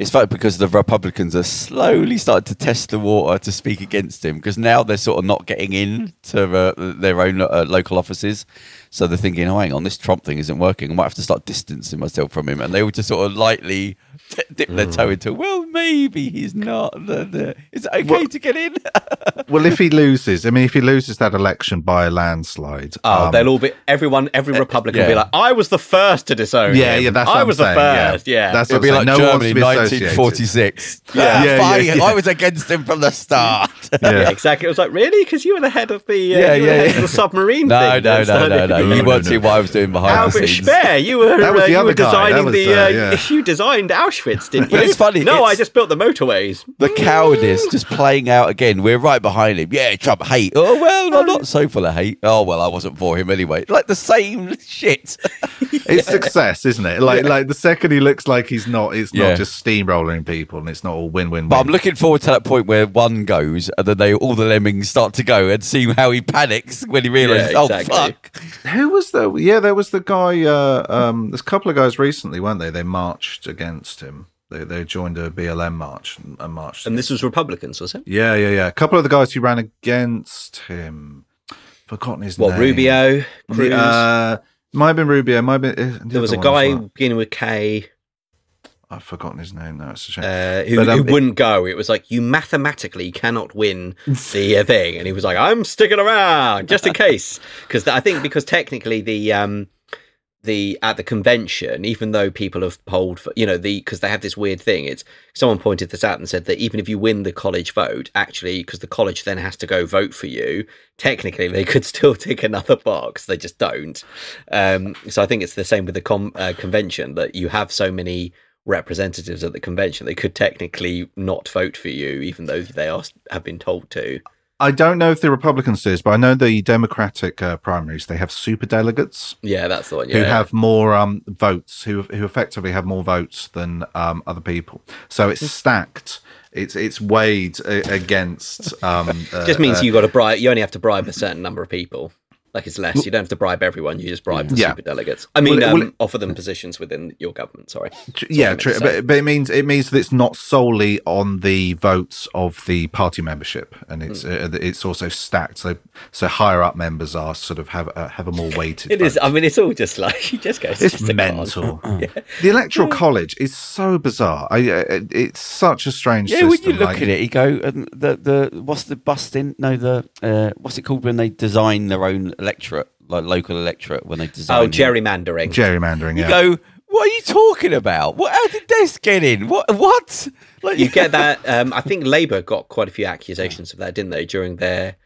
It's funny because the Republicans are slowly starting to test the water to speak against him because now they're sort of not getting in to uh, their own uh, local offices. So they're thinking, oh, hang on, this Trump thing isn't working. I might have to start distancing myself from him. And they will just sort of lightly t- dip their toe into, well, maybe he's not. The, the, is it okay to get in? well, if he loses, I mean, if he loses that election by a landslide, Oh, um, they'll all be everyone. Every Republican will be like, "I was the first to disown." Yeah, him. yeah, that's I what I'm was the yeah. first. Yeah, That's It'll what be like. No one wants to Germany, 1946. Yeah. Ah, Yeah, fine, yeah, yeah. I was against him from the start. yeah, Yeah. exactly. It was like, really? Because you were the head of the, uh, Yeah, yeah, the submarine no, thing. no, no, no, no. You no, won't no. see what I was doing behind Albert the scenes. Speer, you were That was uh, the you other were guy. Designing the uh, uh, you designed Auschwitz, didn't you? But it's funny, No, I just built the motorways. the cowardice just playing out again. We're right behind him. Yeah, Trump hate. Oh well, I'm not so full of hate. Oh well, I wasn't for him anyway. Like the same shit. It's success, isn't it? Like, like the second he looks like he's not, it's Yeah. not just steamrolling people, and it's not all win-win. But I'm looking forward to that point where one goes and then they all the lemmings start to go and see how he panics when he realizes, Yeah, oh fuck. Who was the? Yeah, there was the guy. Uh, um, there's a couple of guys recently, weren't they? They marched against him. They they joined a BLM march and, marched. And this was Republicans, was it? yeah, yeah, yeah. A couple of the guys who ran against him. Forgotten his What name. Rubio, Cruz? Uh, might have been Rubio. Might have been. uh, the there was a other one as guy well. beginning with K I've forgotten his name now. It's a shame. uh, who, But, um, who wouldn't go. It was like you mathematically cannot win the uh, thing, and he was like, "I'm sticking around just in case." Because I think because technically the um the at the convention, even though people have polled for you know the because they have this weird thing. It's someone pointed this out and said that even if you win the college vote, actually because the college then has to go vote for you, technically they could still tick another box. They just don't. Um, so I think it's the same with the com- uh, convention that you have so many representatives at the convention they could technically not vote for you even though they are have been told to I don't know if the Republicans do this, but I know the Democratic uh, primaries they have super delegates yeah that's the one who have more um, votes, who who effectively have more votes than um, other people. So it's stacked. It's it's weighed uh, against. Um, uh, just means uh, you got to bribe you only have to bribe a certain number of people like it's less you don't have to bribe everyone you just bribe the Yeah. super delegates i mean Well, um, well, it- offer them positions within your government sorry Tr- yeah, true, but, but it means it means that it's not solely on the votes of the party membership, and it's Hmm. uh, it's also stacked. So so higher up members are sort of have a, have a more weighted. It is. vote. i mean it's all just like you just go It's stick it on. mental. The electoral college is so bizarre. I, uh, it's such a strange. Yeah, system. when you look like- at it, you go, and the the what's the busting? No, the uh, what's it called when they design their own electorate, like local electorate, when they design. oh it? gerrymandering gerrymandering. You Yeah. go. What are you talking about? What? How did this get in? What? What? Like, you get that. Um, I think Labour got quite a few accusations of that, didn't they? During their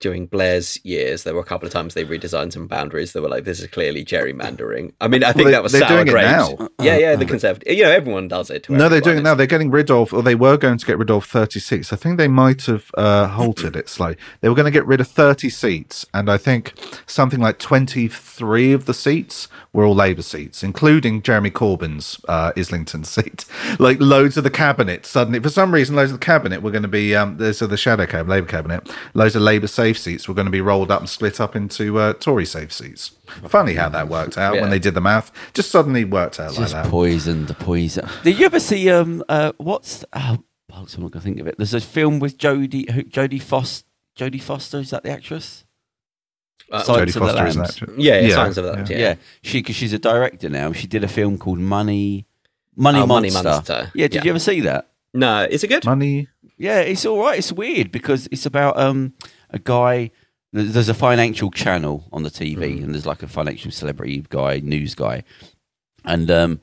during Blair's years, there were a couple of times they redesigned some boundaries. They were like, "This is clearly gerrymandering." I mean, I think they- that was they're sour doing it grapes. now. Yeah, yeah, the conservative. You know, everyone does it. No, they're doing it now. They're getting rid of, or they were going to get rid of 36. I think they might have uh, halted it slightly. They were going to get rid of 30 seats, and I think something like 23 of the seats were all Labour seats, including Jeremy Corbyn's uh, Islington seat. Like loads of the cabinet suddenly, for some reason, loads of the cabinet were going to be um, there's the shadow cabinet, Labour cabinet. Loads of Labour safe seats were going to be rolled up and split up into uh, Tory safe seats. Funny how that worked out Yeah. when they did the math. Just suddenly worked out like just that. poisoned, poison. Did you ever see um uh what's oh bollocks, I'm not gonna think of it. There's a film with Jodie who, Jodie Foster. Jodie Foster is that the actress? Uh, Jodie of the Foster is an Lambs. actor. Yeah, yeah, Silence of the Lambs, Yeah, yeah. she because she's a director now. She did a film called Money, Money Oh, Money Monster. Monster. Yeah, did Yeah. you ever see that? No, is it good? Money. Yeah, it's all right. It's weird because it's about um a guy. there's- a financial channel on the TV, and there's like a financial celebrity guy, news guy, and um,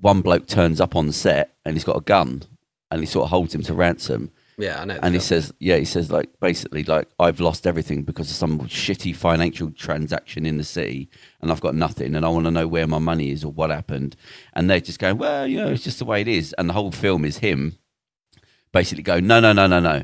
one bloke turns up on the set and he's got a gun, and he sort of holds him to ransom, Yeah, I know. and he says, yeah, he says like basically like I've lost everything because of some shitty financial transaction in the city, and I've got nothing, and I want to know where my money is or what happened, and they're just going, well, you know, it's just the way it is, and the whole film is him basically going, no, no, no, no, no,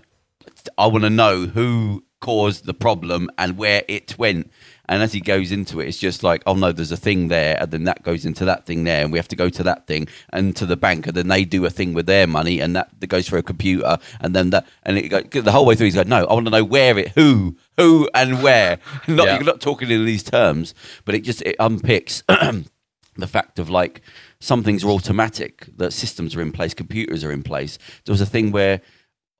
I want to know who caused the problem and where it went. And as he goes into it, it's just like, oh no, there's a thing there, and then that goes into that thing there, and we have to go to that thing and to the bank, and then they do a thing with their money, and that, that goes through a computer, and then that, and it go, the whole way through, he's like, no, I want to know where it, who, who, and where. Not Yeah. you're not talking in these terms, but it just it unpicks the fact of like some things are automatic, that systems are in place, computers are in place. There was a thing where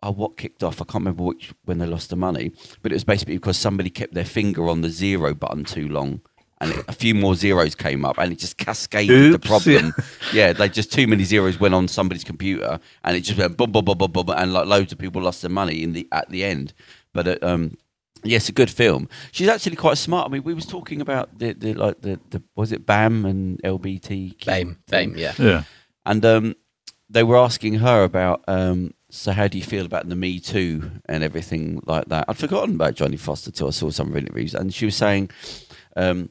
oh, what kicked off? I can't remember which when they lost the money, but it was basically because somebody kept their finger on the zero button too long. And it, a few more zeros came up, and it just cascaded the problem. yeah, like just too many zeros went on somebody's computer, and it just went boom, boom, boom, boom, boom, and like loads of people lost their money in the at the end. But it, um, yes, a good film. She's actually quite smart. I mean, we was talking about the, the like the, the was it BAM and LBT Bame, Bame, yeah. Yeah. and um, they were asking her about um, so how do you feel about the Me Too and everything like that. I'd forgotten about Johnny Foster till I saw some of interviews, and she was saying, um,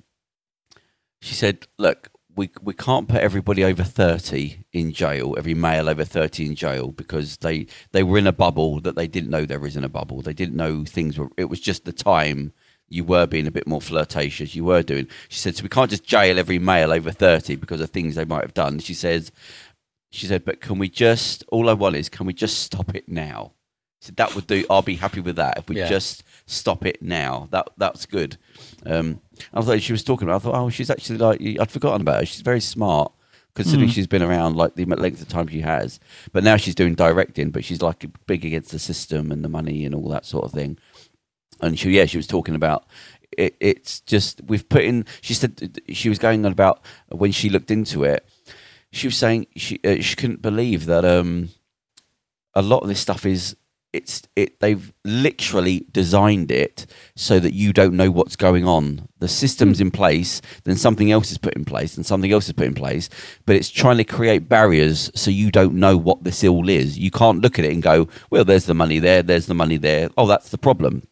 she said, "Look, we we can't put everybody over thirty in jail, every male over thirty in jail, because they they were in a bubble that they didn't know there was in a bubble. They didn't know things were. It was just the time." You were being a bit more flirtatious. You were doing. She said, "So we can't just jail every male over thirty because of things they might have done." She says, she said, "But can we just? All I want is, can we just stop it now?" So that would do. I'll be happy with that if we Yeah. just stop it now. That that's good. Um, I thought she was talking about. I thought, oh, she's actually like I'd forgotten about her. She's very smart considering she's been around like the length of time she has. But now she's doing directing. But she's like big against the system and the money and all that sort of thing. And she, yeah, she was talking about it, it's just we've put in. She said she was going on about when she looked into it. She was saying she uh, she couldn't believe that um a lot of this stuff is it's it they've literally designed it so that you don't know what's going on. The system's in place then something else is put in place and something else is put in place but it's trying to create barriers so you don't know what this all is. You can't look at it and go well there's the money there there's the money there. Oh that's the problem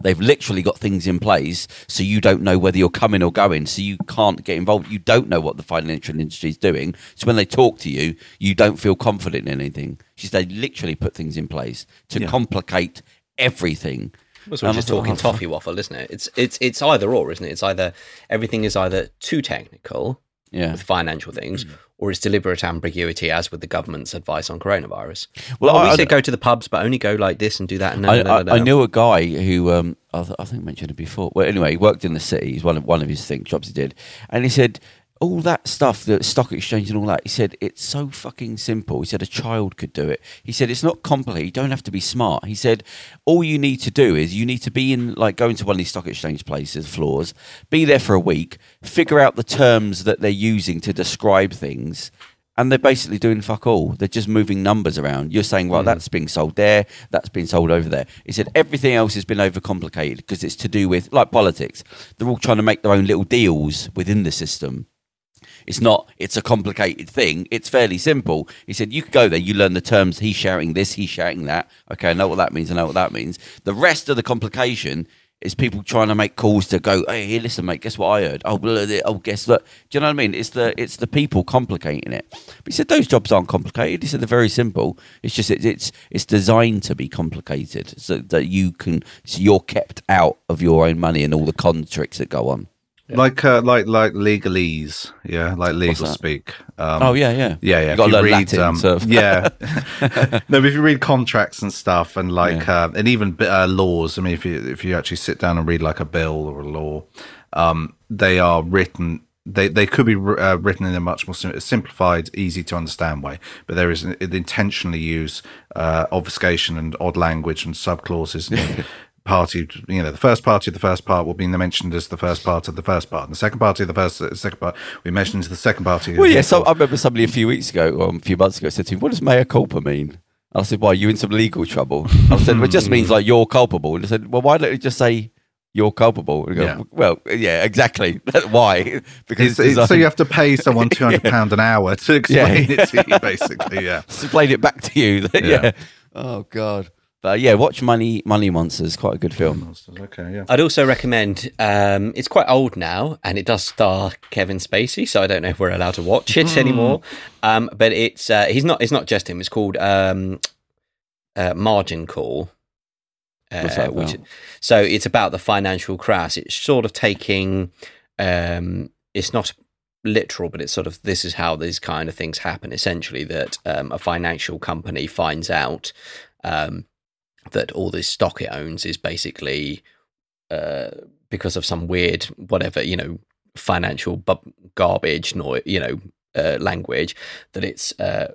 They've literally got things in place so you don't know whether you're coming or going, so you can't get involved. You don't know what the financial industry is doing. So when they talk to you, you don't feel confident in anything. She said they literally put things in place to Yeah. complicate everything. Well, so we're just talking toffee waffle, isn't it? It's it's it's either or, isn't it? It's either everything is either too technical Yeah. with financial things, or is deliberate ambiguity, as with the government's advice on coronavirus. Well, Well, I- we say go to the pubs, but only go like this and do that. And no, I, no, no, no, I, I knew a guy who um, I, th- I think I mentioned it before. Well, anyway, he worked in the city. He's one of one of his thing jobs he did, and he said all that stuff, the stock exchange and all that. He said it's so fucking simple. He said a child could do it. He said it's not complicated. You don't have to be smart. He said all you need to do is you need to be in like go into one of these stock exchange places, floors, be there for a week, figure out the terms that they're using to describe things and they're basically doing fuck all. They're just moving numbers around. You're saying, well, hmm. that's being sold there, that's being sold over there. He said everything else has been overcomplicated because it's to do with like politics. They're all trying to make their own little deals within the system. It's not. It's a complicated thing. It's fairly simple. He said you could go there. You learn the terms. He's shouting this. He's shouting that. Okay, I know what that means. I know what that means. The rest of the complication is people trying to make calls to go. Hey, here, listen, mate. Guess what I heard? Oh, blah, blah, oh, guess what? Do you know what I mean? It's the it's the people complicating it. But he said those jobs aren't complicated. He said they're very simple. It's just it, it's it's designed to be complicated so that you can so you're kept out of your own money and all the con tricks that go on. Like uh, like like legalese, yeah, like legal speak. Um, oh yeah, yeah, Yeah, yeah. You got to learn Latin. um, so- yeah, no, but if you read contracts and stuff, and like, uh, and even uh, laws. I mean, if you if you actually sit down and read like a bill or a law, um, they are written. They they could be uh, written in a much more sim- simplified, easy to understand way. But there is an, intentionally use uh, obfuscation and odd language and subclauses. party, you know, the first party of the first part will be mentioned as the first part of the first part, and the second party of the first the second part we mentioned as the second party. Well, yeah. So. I remember somebody a few weeks ago, or a few months ago, said to me, "What does mea culpa mean?" I said, "Why are you in some legal trouble?" I said, "Well, it just means like you're culpable." And I said, "Well, why don't you just say you're culpable?" Go, Yeah. "Well, yeah, exactly. why? Because It's- it's- so you have to pay someone two hundred pound an hour to explain Yeah. it to you, basically. Yeah. explain it back to you. yeah. Yeah. Oh God. But yeah, watch Money Money Monsters. Quite a good film. Monsters, Okay. Yeah. I'd also recommend. Um, it's quite old now, and it does star Kevin Spacey, so I don't know if we're allowed to watch it anymore. Um, but it's uh, he's not. It's not just him. It's called um, uh, Margin Call. Uh, which, so it's about the financial crash. It's sort of taking. Um, it's not literal, but it's sort of this is how these kind of things happen. Essentially, that um, a financial company finds out um, that all this stock it owns is basically uh, because of some weird whatever you know financial bu- garbage nor you know uh, language that it's uh,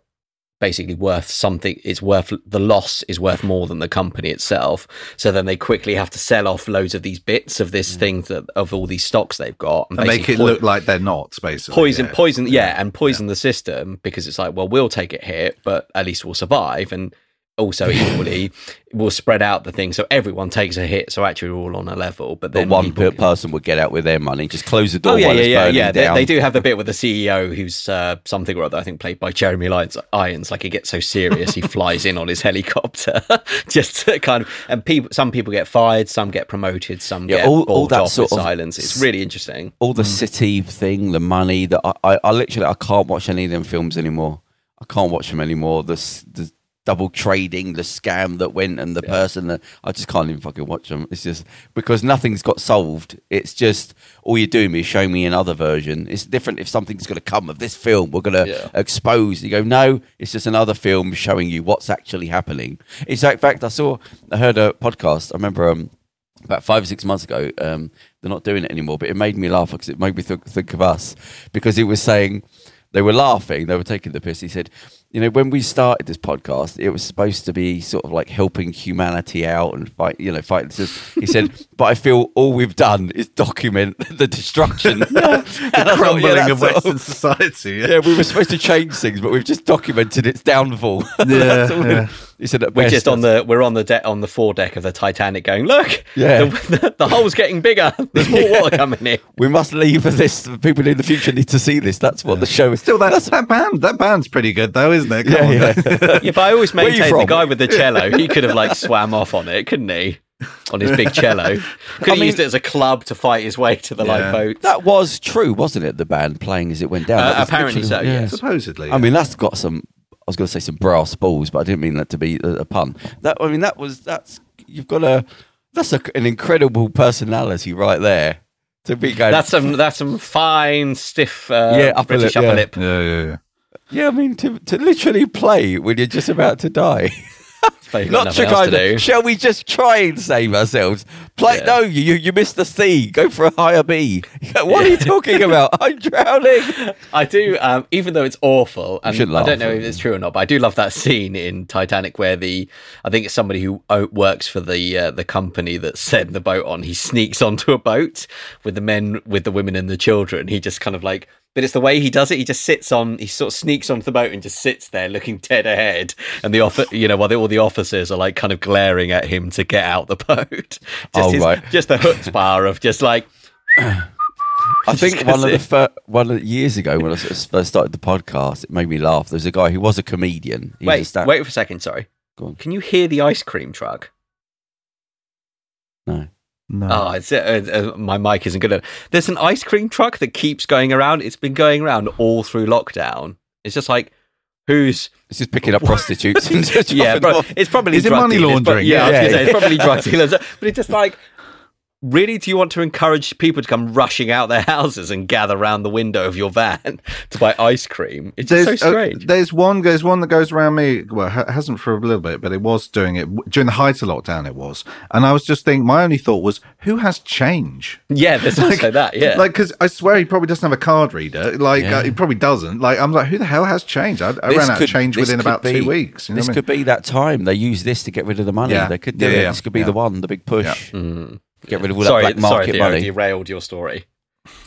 basically worth something it's worth the loss is worth more than the company itself so then they quickly have to sell off loads of these bits of this thing that of all these stocks they've got And make it poi- look like they're not, basically. poison yeah. poison yeah, and poison the system because it's like well we'll take it hit but at least we'll survive and also equally we'll spread out the thing so everyone takes a hit so actually we're all on a level but But then one people per person would get out with their money. Just close the door Oh yeah, while yeah, it's yeah, burning yeah. They, down. they do have the bit with the CEO who's uh, something or other. I think played by Jeremy Lyons. Irons. Like he gets so serious, he flies in on his helicopter, just to kind of. And people, some people get fired, some get promoted, some Yeah, get all- all that off sort of- silence. It's really interesting. all the city thing, the money that I, I, I literally I can't watch any of them films anymore. I can't watch them anymore. The, the double trading, the scam that went, and the person that I just can't even fucking watch them. It's just because nothing's got solved. It's just all you're doing is showing me another version. It's different if something's going to come of this film. We're going to Yeah. expose. You go, no, it's just another film showing you what's actually happening. In fact, I saw, I heard a podcast. I remember. um about five or six months ago. Um, they're not doing it anymore, but it made me laugh because it made me th- think of us because it was saying they were laughing, they were taking the piss. He said, "You know, when we started this podcast, it was supposed to be sort of like helping humanity out and fight, you know, fight." He said, "But I feel all we've done is document the destruction, the I thought, yeah, Crumbling of Western society. Yeah. yeah, we were supposed to change things, but we've just documented its downfall. All yeah. He said, at We're best, just on the we're on the deck on the foredeck of the Titanic, going look, Yeah. the, the, the hole's getting bigger. There's more water coming in. we must leave for this. People in the future need to see this. That's what the show is. Still, that, that band, that band's pretty good though, isn't it? Come Yeah, on, yeah. guys. Yeah, but I always Where maintain the guy with the cello. He could have like swam off on it, couldn't he? On his big cello, could have used it as a club to fight his way to the Yeah. lifeboat. That was true, wasn't it? The band playing as it went down. Uh, apparently literally- so, yes. Supposedly. I mean, that's got some. I was going to say some brass balls, but I didn't mean that to be a, a pun. That I mean, that was that's you've got a that's a, an incredible personality right there to be going. That's some that's some fine stiff uh, Yeah, upper British lip, upper yeah. lip. yeah, yeah, yeah. yeah, I mean to to literally play when you're just about to die. But you've got Not to nothing else kind to do. of, shall we just try and save ourselves? Play, Yeah. no, you you missed the C. Go for a higher B. what are you talking about? I'm drowning. I do, um, even though it's awful, and I don't know if it's true or not, but I do love that scene in Titanic where the I think it's somebody who uh, works for the uh, the company that sent the boat on. He sneaks onto a boat with the men, with the women, and the children. He just kind of like. But it's the way he does it. He just sits on. He sort of sneaks onto the boat and just sits there, looking dead ahead. And the offer, you know, while the, all the officers are like kind of glaring at him to get out the boat. Just Oh, his, right. just the chutzpah of just like I think one of the fir- one of the years ago when I first started the podcast, it made me laugh. There was a guy who was a comedian. He wait, stand- wait for a second. Sorry, Go on. can you hear the ice cream truck? No. No. Oh, it's, uh, uh, my mic isn't good. enough. There's an ice cream truck that keeps going around. It's been going around all through lockdown. It's just like, who's It's just picking up prostitutes. yeah, bro, it's probably Is it money laundering? Yeah, I was Yeah. gonna say, it's probably drug dealers. But it's just like really, do you want to encourage people to come rushing out their houses and gather around the window of your van to buy ice cream? It's just so There's, uh, strange. there's one. There's one that goes around me. Well, it hasn't for a little bit, but it was doing it during the height of lockdown. It was, and I was just thinking. My only thought was, who has change? yeah, there's also that. Yeah, Like, because I swear he probably doesn't have a card reader. Like, uh, he probably doesn't. Like, I'm like, who the hell has change? I, I ran out could- of change within about be- two weeks. You know this I mean? could be that time they use this to get rid of the money. Yeah. They could do Yeah, it. yeah, This could be yeah. the one, the big push. Get rid of all sorry, that black market sorry, market Theo, money. derailed your story.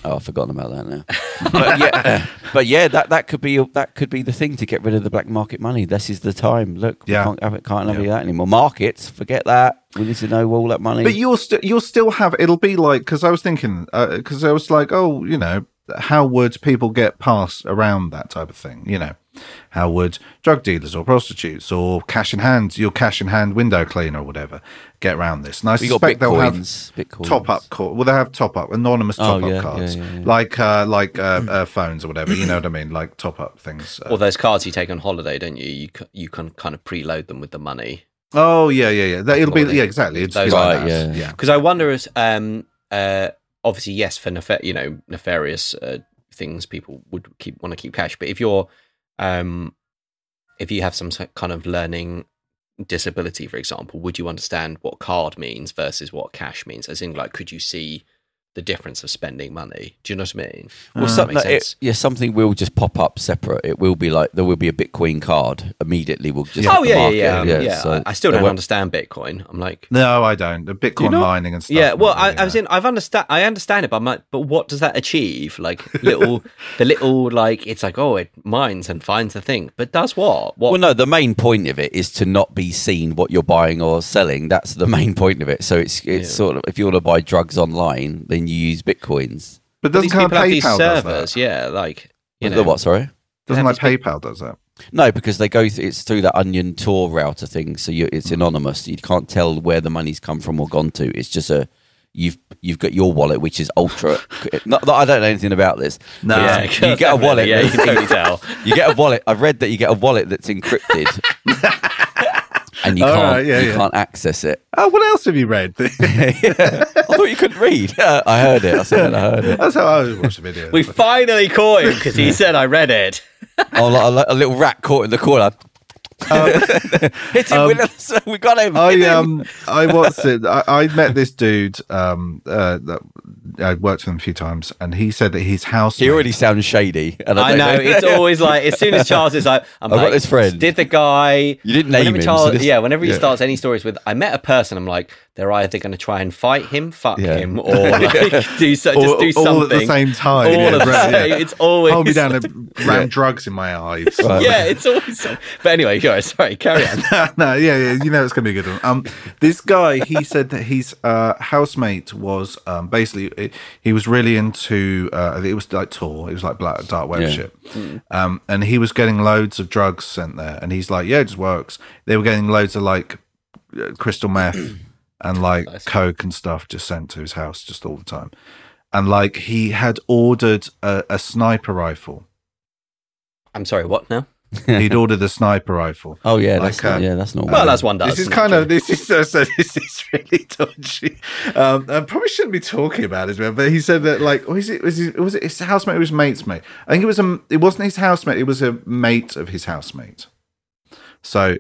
Oh, I've forgotten about that now. but yeah, but yeah, that, that could be that could be the thing to get rid of the black market money. This is the time. Look, we Yeah. can't have it, can't have that anymore. Markets, forget that. We need to know all that money. But you'll still you'll still have it'll be like because I was thinking uh, because I was like oh you know how would people get past around that type of thing you know how would drug dealers or prostitutes or cash in hand your cash in hand window cleaner or whatever get around this and I we suspect they'll have bitcoins. Top up call well they have top up anonymous Oh, top up yeah, cards yeah, yeah, like uh like uh, uh, phones or whatever you know what I mean like top up things uh, Or those cards you take on holiday, don't you? You c- you can kind of preload them with the money. oh yeah yeah yeah that, it'll be yeah exactly it's Those like that. yeah. yeah Because I wonder if, um, uh, obviously, yes, for nefa- you know nefarious uh, things, people would keep want to keep cash. But if you're, um, if you have some kind of learning disability, for example, would you understand what card means versus what cash means? As in, like, could you see the difference of spending money? Do you know what I mean? Uh, well, Does some, that make no, it- yeah, something will just pop up separate. It will be like there will be a Bitcoin card immediately. We'll just oh hit yeah, yeah, um, yeah, yeah. so I, I still don't understand Bitcoin. I'm like, no I don't the Bitcoin not? mining and stuff Yeah, well, I, I was in. I've understand. I understand it, but I'm like, but what does that achieve? Like little, the little, like it's like, oh, it mines and finds the thing, but does what? What? Well, no, the main point of it is to not be seen what you're buying or selling. That's the main point of it. So it's it's Yeah. sort of if you want to buy drugs online, then you use bitcoins. but doesn't kind of these PayPal does servers, that? yeah, like you the know, what? Sorry. Doesn't like PayPal does that? No, because they go. Th- it's through that Onion Tor router thing, so you, it's hmm. anonymous. You can't tell where the money's come from or gone to. It's just a you've you've got your wallet, which is ultra. not that I don't know anything about this. No. Yeah, you get a wallet. Yeah, you can totally tell. you get a wallet. I've read that you get a wallet that's encrypted, and you All can't right, yeah, you yeah. can't access it. Oh, what else have you read? I thought you couldn't read. I heard it. I said I heard it. That's how I always watch the video. We finally caught him because he said I read it. Oh, like a, a little rat caught in the corner. Hit him! with- we got him. I him. um I what's it? I, I met this dude um uh that I worked with him a few times, and he said that his house. He already sounds shady. And I don't know it's always like as soon as Charles is like, I'm I've got this friend. Did the guy? You didn't name whenever him, Charles, so this- yeah, whenever he yeah. starts any stories with, I met a person. I'm like, they're either going to try and fight him, fuck Yeah. him, or like do so, just all, do something all at the same time. All yeah, at the same- yeah. It's always hold me down and ram drugs in my eyes. Yeah, it's always. So, but anyway, go. Sorry, carry on. no, yeah, yeah, you know it's gonna be a good one. Um, this guy, he said that his uh, housemate was um, basically he was really into uh, it was like Tor, it was like black dark web shit, um, and he was getting loads of drugs sent there, and he's like, yeah, it just works. They were getting loads of like uh, crystal meth and like Nice. coke and stuff just sent to his house just all the time, and like he had ordered a, a sniper rifle. I'm sorry. What now? He'd ordered a sniper rifle. Oh yeah, Like, that's uh, yeah, that's normal. Well, that's one does. This is kind Joe? of this is so, so this is really dodgy. Um, I probably shouldn't be talking about it, man. But he said that like, was it was it was it his housemate or his mate's mate? I think it was a it wasn't his housemate. It was a mate of his housemate. So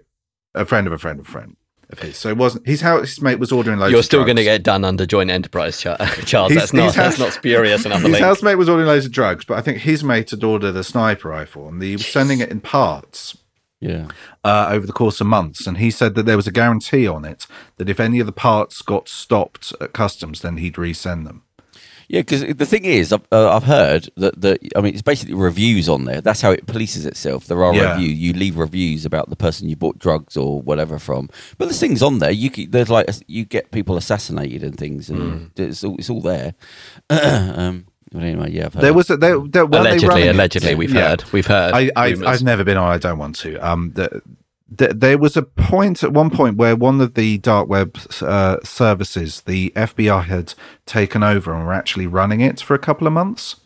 a friend of a friend of a friend of his. So it wasn't his house. His mate was ordering loads. You're of still going to get done under joint enterprise, Char- Charles. He's- that's not he's that's not spurious enough. His link. housemate was ordering loads of drugs, but I think his mate had ordered a sniper rifle and he was sending it in parts. yeah. uh, over the course of months, and he said that there was a guarantee on it that if any of the parts got stopped at customs, then he'd resend them. Yeah, because the thing is, I've, uh, I've heard that that I mean, it's basically reviews on there. That's how it polices itself. There are Yeah. reviews. You leave reviews about the person you bought drugs or whatever from. But there's things on there. You c- there's like you get people assassinated and things, and it's all it's all there. um, but anyway, yeah, I've heard. There was a, there, there, weren't they allegedly, running it? allegedly, we've Yeah. heard. We've heard. I, I've, rumours. I've never been on. I don't want to. Um, the, the, there was a point at one point where one of the dark web uh, services, the FBI had taken over and were actually running it for a couple of months.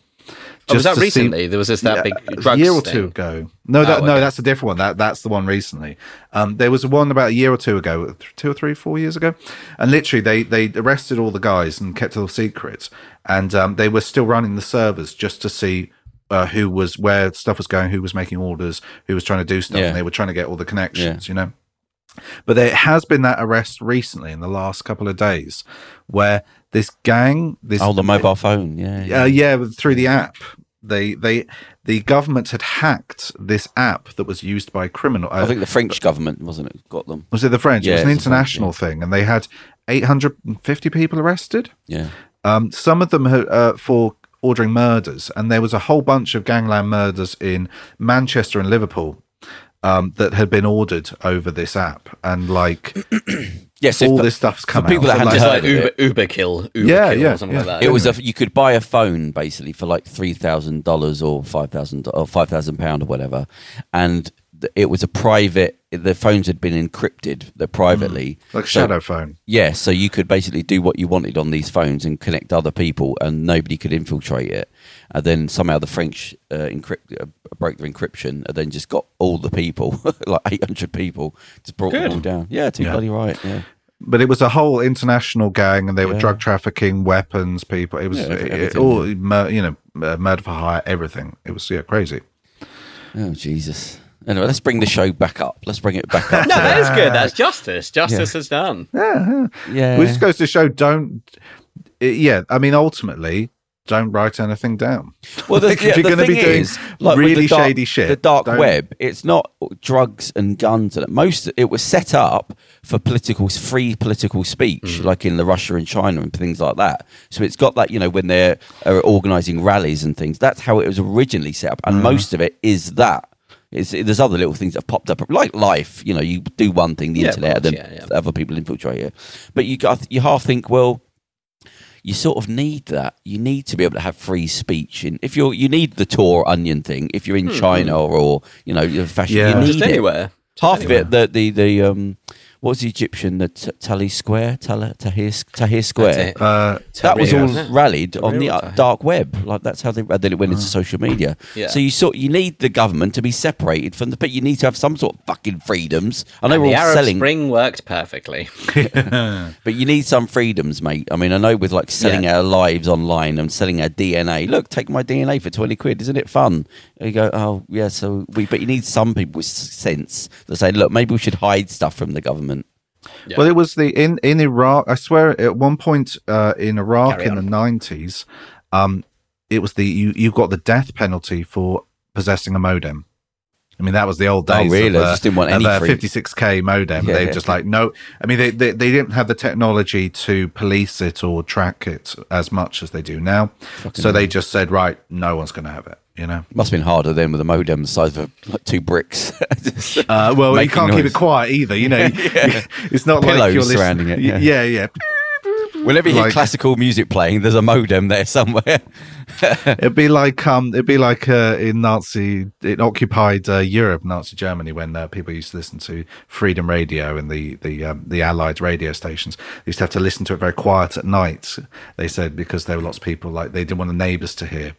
Oh, was that to see- recently? There was this that big a year or thing. two ago. No, that Oh, no, that's a different one. That that's the one recently. Um, there was one about a year or two ago, two or three, four years ago, and literally they they arrested all the guys and kept it all secret, and um, they were still running the servers just to see. Uh, who was where stuff was going? Who was making orders? Who was trying to do stuff? Yeah. And they were trying to get all the connections, you know. But there has been that arrest recently in the last couple of days, where this gang, this Oh, the mobile phone. Yeah. yeah. uh, yeah, through the app. They they the government had hacked this app that was used by criminal. Uh, I think the French government wasn't it got them. was it the French? Yeah, it was an the French, international thing, and they had 850 people arrested. Yeah. Um, some of them uh, for ordering murders, and there was a whole bunch of gangland murders in Manchester and Liverpool um, that had been ordered over this app, and like Yes. all if- this stuff's for come people out. that So, hadn't It's like- like heard of Uber. Uber kill, Uber Yeah, kill yeah, or something yeah. like that. It was a you could buy a phone basically for like three thousand dollars or five thousand or five thousand pound or whatever, and it was a private. The phones had been encrypted, they're privately, like So- shadow phone. Yeah, so you could basically do what you wanted on these phones and connect other people, and nobody could infiltrate it. And then somehow the French uh, encrypt, uh, broke the encryption, and then just got all the people, like eight hundred people, just brought them all down. Yeah, too Yeah. bloody right. Yeah, but it was a whole international gang, and they were Yeah. drug trafficking, weapons, people. It was Yeah, every- it- all you know, uh, murder for hire, everything. It was yeah, crazy. oh Jesus. Anyway, let's bring the show back up. Let's bring it back up. no, that is good. That's justice. Justice is done. Yeah, yeah, Which goes to show, don't. yeah, I mean, ultimately, don't write anything down. Well, the, Like, if you're gonna be doing is, like really dark- shady shit, the dark don't- web. It's not drugs and guns, and it. most it was set up for political free political speech, Mm. like in the Russia and China and things like that. So it's got that you know when they're uh, organising rallies and things. That's how it was originally set up, Mm. and most of it is that. It's, there's other little things that have popped up, like life. You know, you do one thing, the Yeah, of internet, and course, then yeah, yeah. other people infiltrate it. But you got you half think, well, you sort of need that. You need to be able to have free speech. And if you're, you need the Tor Onion thing. If you're in China or you know, you're fashion, Yeah. you need Just anywhere. Just Half anywhere. of it, the the the um, what was the Egyptian the T- Tali Square, Tala, Tahir Tahir Square. Uh, That was all Tahrir, rallied on the Tahrir uh, dark web. Like that's how they. And then it went into social media. Yeah. So you sort you need the government to be separated from the. But you need to have some sort of fucking freedoms. I know And we're the all Arab selling, Spring worked perfectly. but you need some freedoms, mate. I mean, I know with like selling Yeah. our lives online and selling our DNA. Look, take my DNA for twenty quid. Isn't it fun? And you go, oh yeah. So we, but you need some people with sense that say, look, maybe we should hide stuff from the government. Yeah. Well, it was the in in Iraq. I swear, at one point uh, in Iraq Carry in on. the nineties, um, it was the you you got the death penalty for possessing a modem. I mean, that was the old Oh, days. really? Of, uh, just didn't want any a free- 56k modem. Yeah, they yeah. just like no. I mean, they, they they didn't have the technology to police it or track it as much as they do now. so they just said, right, no one's going to have it. You know. Must have been harder then with a modem the size of like two bricks. Uh, well, you can't keep it quiet either. You know, it's not like you're listening- surrounding it, yeah. yeah, yeah. Whenever you hear Like- classical music playing, there's a modem there somewhere. It'd be like um, it'd be like uh, in Nazi, in occupied uh, Europe, Nazi Germany, when uh, people used to listen to Freedom Radio and the the um, the Allied radio stations. They used to have to listen to it very quiet at night. They said because there were lots of people like they didn't want the neighbours to hear,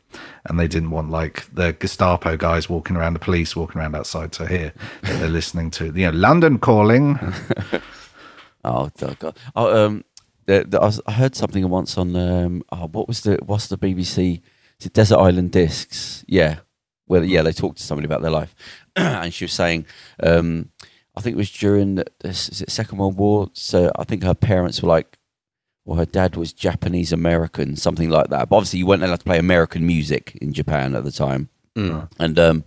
and they didn't want like the Gestapo guys walking around, the police walking around outside to hear that they're listening to you know London calling. Oh God! Oh, um, I, was, I heard something once on um, oh, what was the what's the BBC? Is it Desert Island Discs? Yeah, well, yeah, they talked to somebody about their life, and she was saying, um, I think it was during the, is it Second World War. So I think her parents were like, well, her dad was Japanese American, something like that. But obviously, you weren't allowed to play American music in Japan at the time. And um,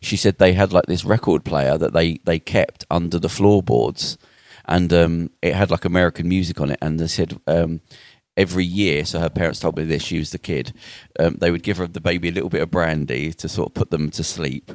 she said they had like this record player that they they kept under the floorboards, and um, it had like American music on it. And they said um, every year, so her parents told me this. She was the kid. Um, they would give her the baby a little bit of brandy to sort of put them to sleep,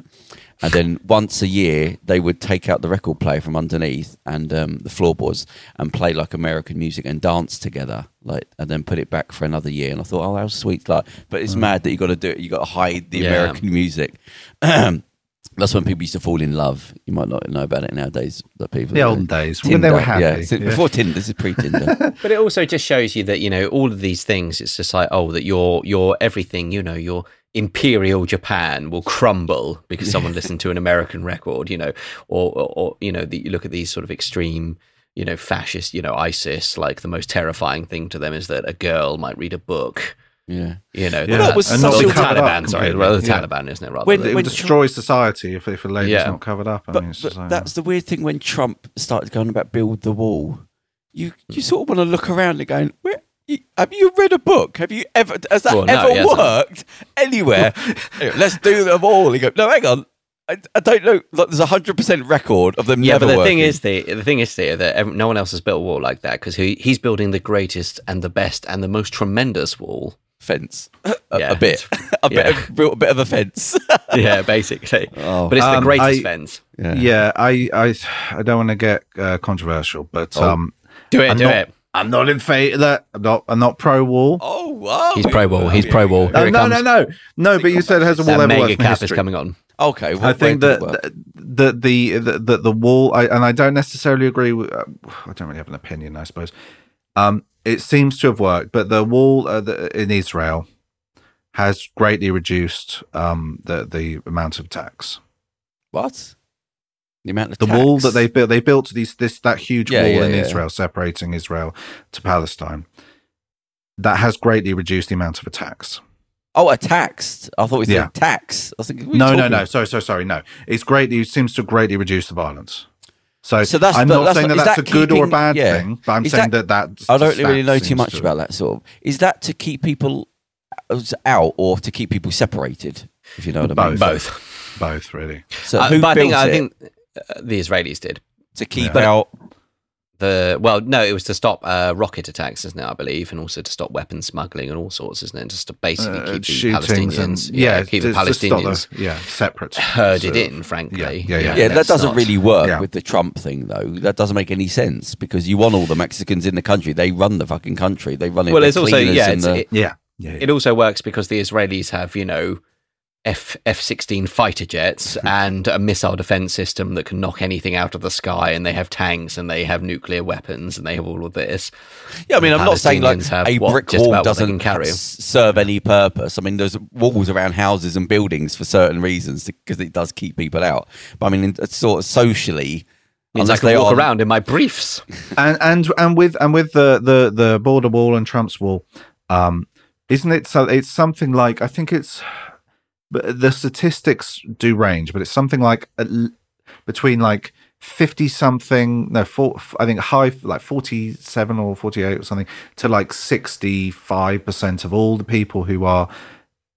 and then once a year they would take out the record player from underneath and um, the floorboards and play like American music and dance together, like and then put it back for another year. And I thought, oh, how sweet! Like, but it's mad that you got to do it. You got to hide the Yeah. American music. That's when people used to fall in love. You might not know about it nowadays. That people The olden days, when they were happy, Yeah, since- yeah. before Tinder. This is pre-Tinder. But it also just shows you that you know all of these things. It's just like oh, that you're you're everything. You know, you're imperial Japan will crumble because someone listened to an American record, you know, or, or, or you know, the, you look at these sort of extreme, you know, fascist, you know, ISIS, like the most terrifying thing to them is that a girl might read a book. Yeah. You know, Yeah. that- was and such or a- the Taliban, sorry, completely. well, the Yeah. Taliban, isn't it? Rather When- than- It when- would destroy society if, if a lady's Yeah. not covered up. I But, mean, it's but just like- that's the weird thing when Trump started going about build the wall. You you sort of want to look around and going, Where, you, have you read a book? Have you ever has that Well, no, ever he hasn't. worked anywhere? Anyway, Let's do the wall. You go, no, hang on. I, I don't know. Like, there's a hundred percent record of them yeah, never but the working. thing is, the the thing is, Theo, that no one else has built a wall like that because he, he's building the greatest and the best and the most tremendous wall. Fence a, Yeah. a bit, a bit, Yeah. of, built a bit of a fence. yeah, basically. Oh. But it's the Um, greatest I- fence. yeah. I, I, I don't want to get uh, controversial, but Oh. um, Do it, I'm do not, it. I'm not in favor of that. I'm not, I'm not pro wall. oh wow, He's pro wall. He's pro wall. No, no, no, no, no. But you said it has a wall That ever mega worked in cap is coming on. Okay, well, I think where that did it work? the, the the the the wall, I, and I don't necessarily agree with. Uh, I don't really have an opinion, I suppose. Um, it seems to have worked, but the wall uh, the, in Israel has greatly reduced um, the the amount of attacks. what the amount of The wall that they built, they built this this that huge Yeah, wall yeah, in yeah. Israel separating Israel to Palestine. That has greatly reduced the amount of attacks. Oh, a tax. I thought we said Yeah. tax. I was thinking, No, no, no. Sorry, sorry, sorry. No, it's greatly. It seems to greatly reduce the violence. So, So that's- I'm not that's saying not- that is that's that a good or a bad yeah. thing, but I'm Is saying that- that that I don't really know too much to- about that sort of. Is that to keep people out or to keep people separated? If you know what I mean. Both. Both. both really. So Uh, who but I built think I think uh, the Israelis did. to keep Yeah. out? The well, no, it was to stop uh, rocket attacks, isn't it? I believe, and also to stop weapons smuggling and all sorts, isn't it? Just to basically Uh, keep the Palestinians, and yeah, keep the just to stop Palestinians the- yeah, separate, herded sort of- in. Frankly, Yeah, yeah, yeah. Yeah, that doesn't not- really work Yeah. with the Trump thing, though. That doesn't make any sense because you want all the Mexicans in the country. They run the fucking country. They run it. Well, the it's also yeah, it's, the- it, Yeah, yeah, yeah. it also works because the Israelis have you know F F sixteen fighter jets and a missile defense system that can knock anything out of the sky, and they have tanks and they have nuclear weapons and they have all of this. Yeah, I mean, I'm not saying like have a brick just wall about what they doesn't carry. serve any purpose. I mean, there's walls around houses and buildings for certain reasons because it does keep people out. But I mean, it's sort of socially, Means I unless can they walk are around in my briefs. and and and with and with the the the border wall and Trump's wall, um, isn't it? So it's something like I think it's, but the statistics do range, but it's something like a between like fifty something, no, four, I think high like forty seven or forty eight or something to like sixty five percent of all the people who are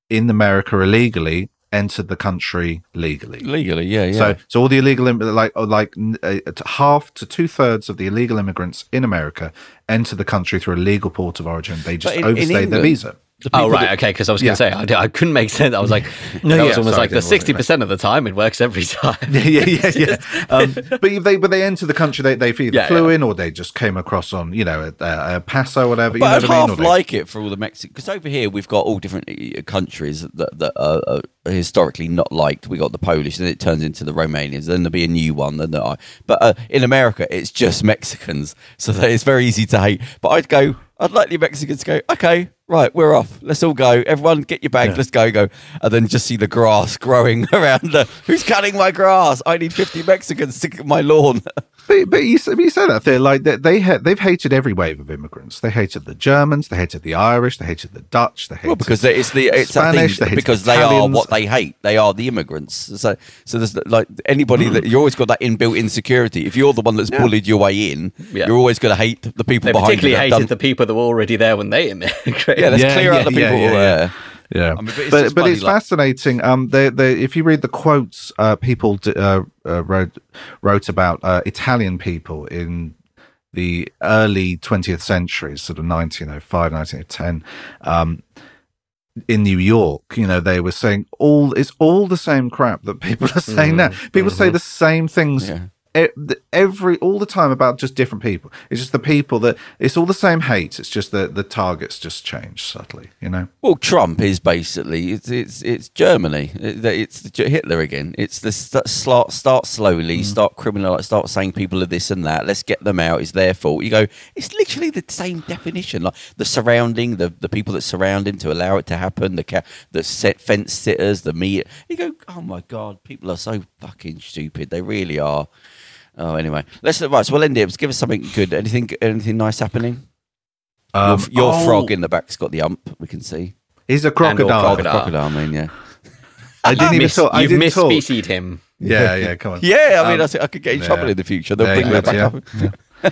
in America illegally entered the country legally. legally, yeah, yeah. So, so all the illegal, like, like uh, half to two thirds of the illegal immigrants in America enter the country through a legal port of origin. They just in- in overstayed their visa. Oh right, that- okay. Because I was going to say I couldn't make sense. I was like, No, that yeah, was almost sorry, like the sixty percent of the time it works every time. yeah, yeah, yeah. Um, but if they, but they enter the country. They, they've either Yeah, flew in or they just came across on, you know, a, a passo or whatever. You But know I'd what I mean? half they- like it for all the Mexican because over here we've got all different countries that that are, are historically not liked. We got the Polish, then it turns into the Romanians, then there'll be a new one. Then there are, but uh, in America it's just Mexicans, so that it's very easy to hate. But I'd go, I'd like the Mexicans to go, okay, right, we're off. Let's all go. Everyone, get your bag. Yeah. Let's go, go, and then just see the grass growing around. The, Who's cutting my grass? I need fifty Mexicans to cut my lawn. But, but you, but you say that they're like they, they ha- they've hated every wave of immigrants. They hated the Germans, they hated the Irish, they hated the Dutch, they hated Well, because it's the it's Spanish, thing, they hate because they are what they hate. They are the immigrants. So, so there's like anybody that you always got that inbuilt insecurity. If you're the one that's bullied your way in, Yeah. you're always going to hate the people They behind particularly you. that hated done- the people that were already there when they immigrated. yeah, let's Yeah, clear out the people yeah, yeah, are yeah. there. Yeah, I mean, but it's but but it's like- fascinating. Um, they they if you read the quotes, uh, people d- uh, uh, wrote wrote about uh, Italian people in the early 20th century, sort of 1905, 1910, um, in New York. You know, they were saying all it's all the same crap that people are saying now. People say the same things Yeah. The- every all the time about just different people. It's just the people that it's all the same hate. It's just that the targets just change subtly. You know. Well, Trump is basically it's it's it's Germany. It's Hitler again. It's the st- start start slowly, mm. start criminal, start saying people are this and that. Let's get them out. It's their fault. You go. It's literally the same definition. Like the surrounding, the the people that surround him to allow it to happen. The ca- the set fence sitters, the media. You go. Oh my god, people are so fucking stupid. They really are. Oh, anyway, let's right. So we'll end it. Give us something good. Anything anything nice happening? Um, your your oh, frog in the back's got the ump. We can see. He's a crocodile. Crocodile. crocodile. I mean, yeah. I didn't even Miss- talk. You've didn't misspecied him. Yeah, yeah. Come on. Yeah, I mean, Um, I, think I could get in trouble in the future. They'll There bring you me back yeah.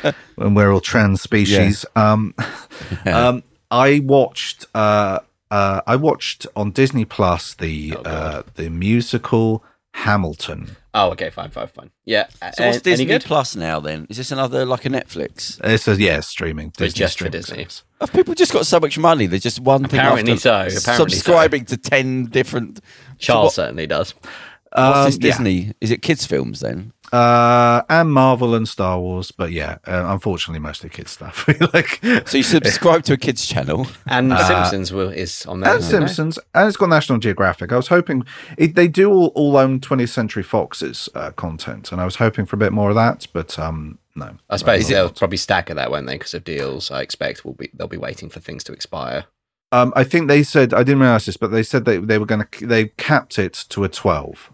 up. when we're all trans species. Um, um, I watched. Uh, uh, I watched on Disney Plus the Oh, uh, the musical Hamilton. Oh, okay, fine, fine, fine. Yeah. So what's a- Disney good? Plus now? Then is this another like a Netflix? It says yeah, streaming. But just for streaming Disney. service. Have people just got so much money? There's just one thing. Apparently after so, apparently so. subscribing to ten different. Charles So certainly does. what- what's Um, this yeah. Disney? Is it kids' films then? Uh, and Marvel and Star Wars, but yeah, uh, unfortunately, mostly kids stuff. like So you subscribe to a kids' channel? And Simpsons will, is on there. and isn't it? Simpsons, and it's got National Geographic. I was hoping it, they do all, all own 20th Century Fox's uh, content, and I was hoping for a bit more of that, but um, no. I suppose they'll probably stagger that, won't they? Because of deals, I expect will be they'll be waiting for things to expire. Um, I think they said I didn't realize this, but they said they they were going to they capped it to a 12.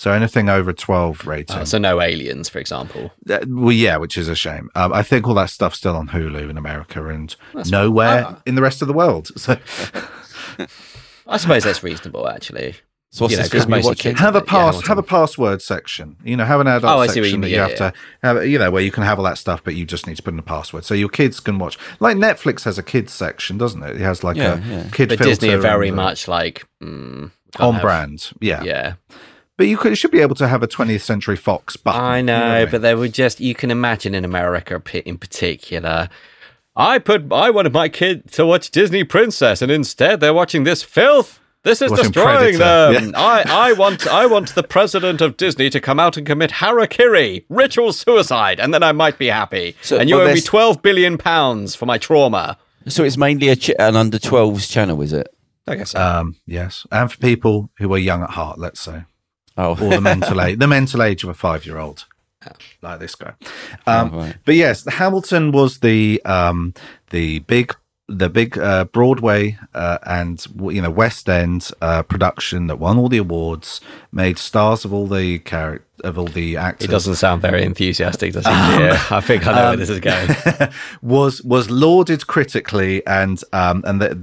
So anything over 12 rating. Uh, so no aliens, for example. Uh, well, yeah, which is a shame. Um, I think all that stuff's still on Hulu in America and That's nowhere fine. in the rest of the world. So I suppose that's reasonable, actually. So what's You know, this 'cause film you're most watching? kids- have a pass, Hamilton. have a password section. You know, have an adult Oh, I see what you section that mean. you Yeah, have to have. You know, where you can have all that stuff, but you just need to put in a password so your kids can watch. Like Netflix has a kids section, doesn't it? It has like Yeah, a yeah. kid But filter Disney are very and, uh, much like mm, on have- brand. Yeah. Yeah, but you could, should be able to have a 20th Century Fox button. I you know, I mean? but they were just you can imagine in America in particular. I put I wanted my kid to watch Disney Princess, and instead they're watching this filth. This is destroying Predator, them. I, I want I want the president of Disney to come out and commit harakiri, ritual suicide, and then I might be happy. So- and you but owe me twelve billion pounds for my trauma. So it's mainly a ch- an under 12s channel, is it? I guess. so. um, yes, and for people who are young at heart, let's say, Oh, or the mental age, the mental age of a five-year-old, like this guy. Um, Oh, right. But yes, Hamilton was the um, the big the big uh, Broadway uh, and you know West End uh, production that won all the awards, made stars of all the character of all the actors. it doesn't sound very enthusiastic, does it? yeah, I think I know where this is going. was was lauded critically, and um, and the,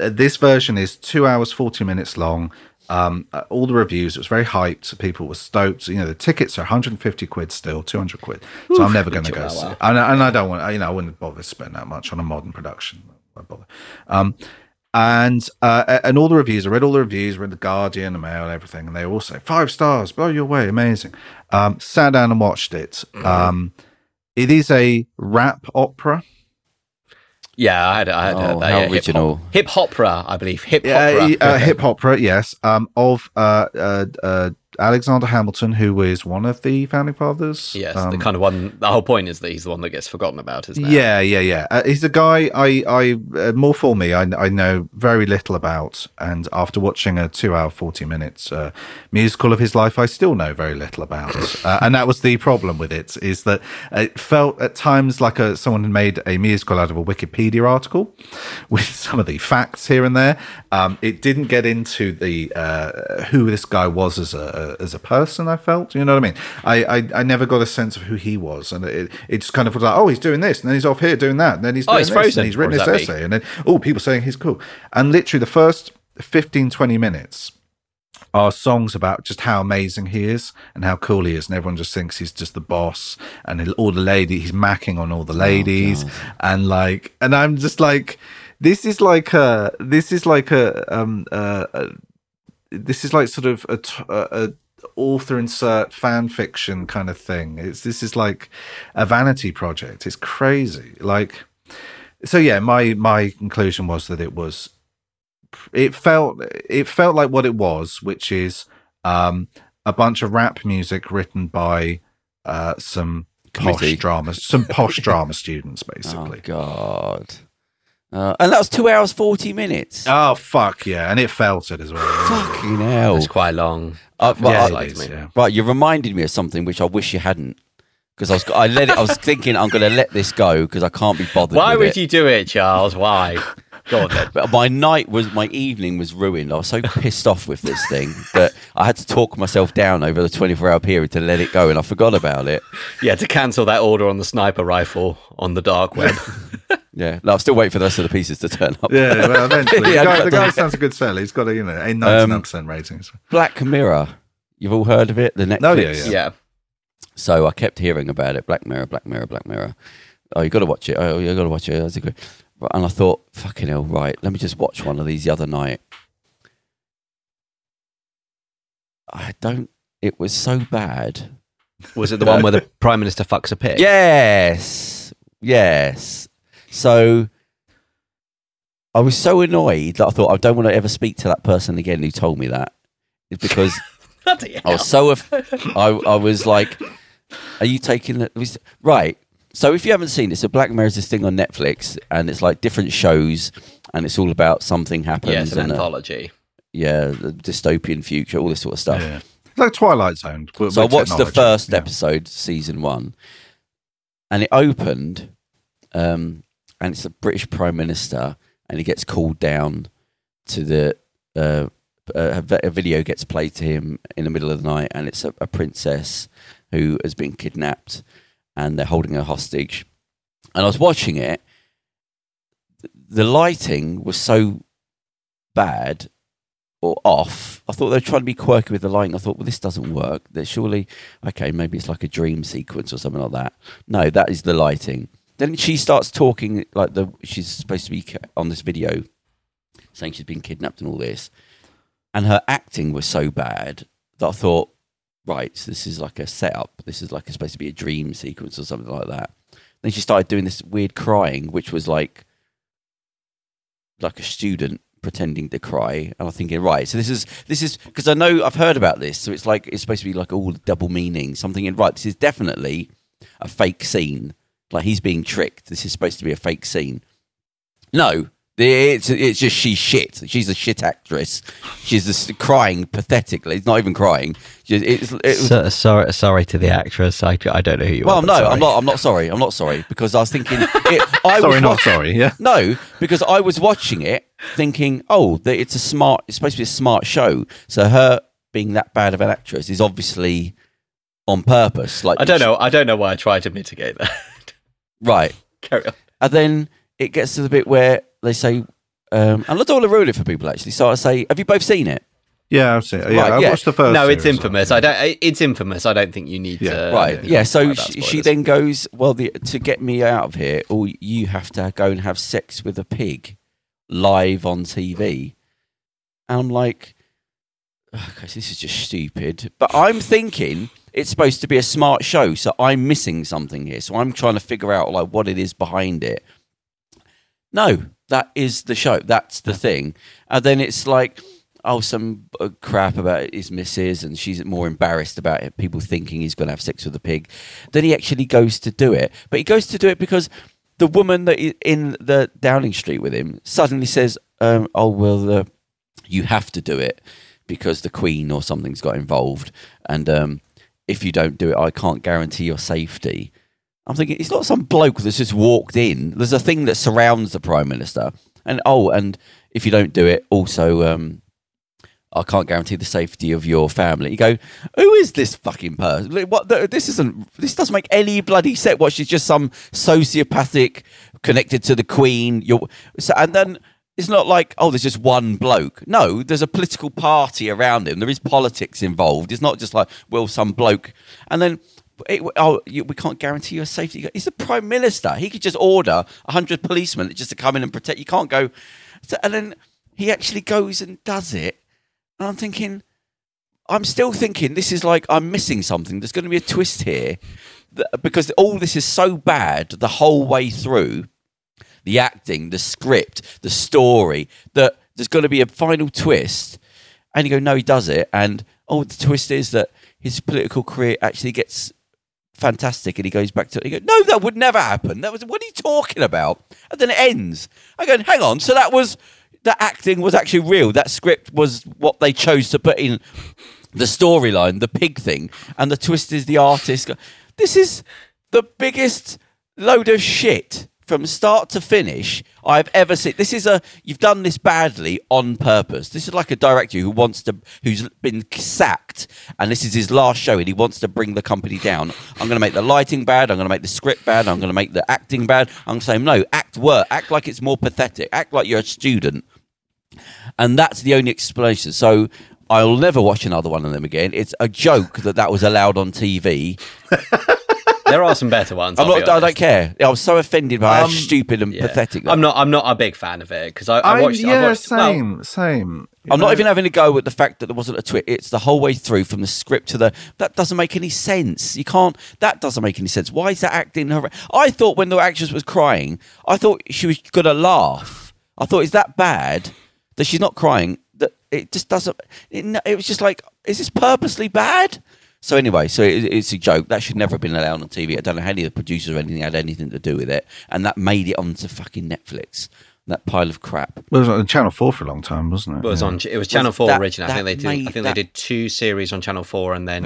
uh, this version is two hours forty minutes long. Um, uh, all the reviews, it was very hyped. People were stoked. You know, the tickets are 150 quid still, 200 quid. So I'm never going to go see it. And, I- and I don't want, you know, I wouldn't bother spending that much on a modern production. I bother? Um, and uh, and all the reviews, I read all the reviews, read the Guardian, the Mail, everything, and they all say five stars, blow your way, amazing. Um, sat down and watched it. Um, it is a rap opera. Yeah, I had, I had Oh, heard that. how yeah, original. Hip opera, I believe. Hip Yeah, opera. uh, hip opera, yes. Um, of uh, uh, uh, Alexander Hamilton, who is one of the founding fathers. Yes, the Um, kind of one. The whole point is that he's the one that gets forgotten about, isn't it? Yeah, yeah, yeah. Uh, he's a guy I, I uh, more for me. I, I know very little about, and after watching a two-hour, forty minutes uh, musical of his life, I still know very little about. uh, and that was the problem with it, is that it felt at times like a someone had made a musical out of a Wikipedia article with some of the facts here and there. Um, it didn't get into the uh, who this guy was as a as a person. I felt, you know what I mean. I, I, I never got a sense of who he was, and it, it just kind of was like, oh, he's doing this, and then he's off here doing that, and then he's Oh, he's this, Frozen, and he's written this is that me? essay, and then oh, people saying he's cool, and literally the first 15, 20 minutes are songs about just how amazing he is and how cool he is, and everyone just thinks he's just the boss, and all the lady he's macking on all the ladies, and like, and I'm just like, this is like a, this is like a, um, uh, a this is like sort of a author insert fan fiction kind of thing. It's this is like a vanity project. It's crazy. Like, so yeah, my my conclusion was that it was it felt it felt like what it was, which is um, a bunch of rap music written by uh, some posh Committee. drama, some posh drama students, Oh basically. God. Uh, and that was two hours forty minutes. Oh, fuck yeah, and it felt it as well. Fucking hell! It's quite long. Uh, Yeah, right, it it is, yeah. right, you reminded me of something which I wish you hadn't, because I was I let it. I was thinking I'm going to let this go because I can't be bothered. Why with would it. you do it, Charles? Why? Go on then. But my night was my evening was ruined. I was so pissed off with this thing that I had to talk myself down over the 24 hour period to let it go, and I forgot about it. Yeah, to cancel that order on the sniper rifle on the dark web. Yeah, no, I'm still waiting for the rest of the pieces to turn up. Yeah, well, eventually. Yeah, the, guy, the guy sounds a good seller. He's got a you know a um, ninety nine percent rating. so- Black Mirror, you've all heard of it, the Netflix. Oh, yeah, yeah. yeah. So I kept hearing about it. Black Mirror, Black Mirror, Black Mirror. Oh, you got to watch it. Oh, you got to watch it. That's a good. And I thought, fucking hell, right? Let me just watch one of these the other night. I don't. It was so bad. Was it the one where the prime minister fucks a pig? Yes, yes. So I was so annoyed that I thought I don't want to ever speak to that person again who told me that. It's because I was so. Af- I I was like, "Are you taking the right?" So if you haven't seen it, so Black Mirror is this thing on Netflix, and it's like different shows, and it's all about something happens, Yeah, it's an and anthology. yeah, the dystopian future, all this sort of stuff. Yeah. It's like Twilight Zone. with- So I with watched the first Yeah. episode, season one, and it opened, um, and it's a British Prime Minister, and he gets called down to the. Uh, a, a video gets played to him in the middle of the night, and it's a, a princess who has been kidnapped, and they're holding her hostage. And I was watching it. The lighting was so bad or off. I thought they were trying to be quirky with the lighting. I thought, well, this doesn't work. That surely, okay, maybe it's like a dream sequence or something like that. No, that is the lighting. Then she starts talking like the she's supposed to be on this video, saying she's been kidnapped and all this, and her acting was so bad that I thought, right, so this is like a setup. This is like a, supposed to be a dream sequence or something like that. Then she started doing this weird crying, which was like like a student pretending to cry and i'm thinking right so this is this is because i know i've heard about this so it's like it's supposed to be like all double meaning something in right this is definitely a fake scene like he's being tricked this is supposed to be a fake scene no it's it's just she's shit she's a shit actress she's just crying pathetically it's not even crying She- it's, it So, sorry, sorry to the actress. I, I don't know who you well are. Well, no sorry. i'm not i'm not sorry i'm not sorry because i was thinking it, I Sorry, was not watch- sorry. Yeah. no, because I was watching it thinking, oh, that it's a smart, it's supposed to be a smart show. So her being that bad of an actress is obviously on purpose. Like I don't know. I don't know why I tried to mitigate that. right? Carry on. And then it gets to the bit where they say, um, and I don't want to ruin it for people actually. So I say, have you both seen it? Yeah, I've seen it. Yeah, Right, I yeah. watched the first. No, it's series. infamous. I don't. It's infamous. I don't think you need Yeah. to. right. Yeah. So about she, she spoilers. then goes, well, the, to get me out of here, all you have to go and have sex with a pig live on TV. And I'm like, okay, this is just stupid. But I'm thinking it's supposed to be a smart show, so I'm missing something here. So I'm trying to figure out like what it is behind it. No, that is the show. That's the thing. And then it's like, oh, some uh, crap about his missus, and she's more embarrassed about it. People thinking he's going to have sex with a pig. Then he actually goes to do it, but he goes to do it because the woman that is in the Downing Street with him suddenly says, um, "Oh well, the, you have to do it because the Queen or something's got involved, and um, if you don't do it, I can't guarantee your safety." I'm thinking it's not some bloke that's just walked in. There's a thing that surrounds the prime minister, and oh, and if you don't do it, also, um, I can't guarantee the safety of your family. You go, who is this fucking person? What? The, this isn't. This doesn't make any bloody sense. What? She's just some sociopathic connected to the Queen. You're, so, and then it's not like oh, there's just one bloke. No, there's a political party around him. There is politics involved. It's not just like well, some bloke, and then. It, oh, you, we can't guarantee your safety. He's the prime minister. He could just order hundred policemen just to come in and protect. You can't go, and then he actually goes and does it. And I'm thinking, I'm still thinking this is like I'm missing something. There's going to be a twist here because all this is so bad the whole way through. The acting, the script, the story. That there's going to be a final twist, and you go, no, he does it, and oh, the twist is that his political career actually gets fantastic. And he goes back to it. he goes, no, that would never happen. That was what are you talking about? And then it ends. I go, hang on. So that was that acting was actually real. That script was what they chose to put in the storyline, the pig thing, and the twist is the artist. This is the biggest load of shit from start to finish I've ever seen. This is a you've done this badly on purpose. This is like a director who wants to who's been sacked and this is his last show and he wants to bring the company down. I'm going to make the lighting bad. I'm going to make the script bad. I'm going to make the acting bad. I'm going to say no. Act work. Act like it's more pathetic. Act like you're a student. And that's the only explanation. So I'll never watch another one of them again. It's a joke that that was allowed on TV. there are some better ones. I'm I'll not, I don't care. I was so offended by how Um, stupid and Yeah. pathetic. That I'm not. I'm not a big fan of it because I, I I, watched. I yeah, watched, well, same, same. You I'm know? not even having a go at the fact that there wasn't a twist. It's the whole way through from the script to the. That doesn't make any sense. You can't. That doesn't make any sense. Why is that acting? Her, I thought when the actress was crying, I thought she was gonna laugh. I thought is that bad that she's not crying. That it just doesn't. It, it was just like, is this purposely bad? So anyway, so it, it's a joke that should never have been allowed on TV. I don't know how any of the producers or anything had anything to do with it, and that made it onto fucking Netflix. That pile of crap. Well, it was on Channel Four for a long time, wasn't it? It was Yeah. on. It was Channel Four that- originally. I think they did. I think that- they did two series on Channel Four, and then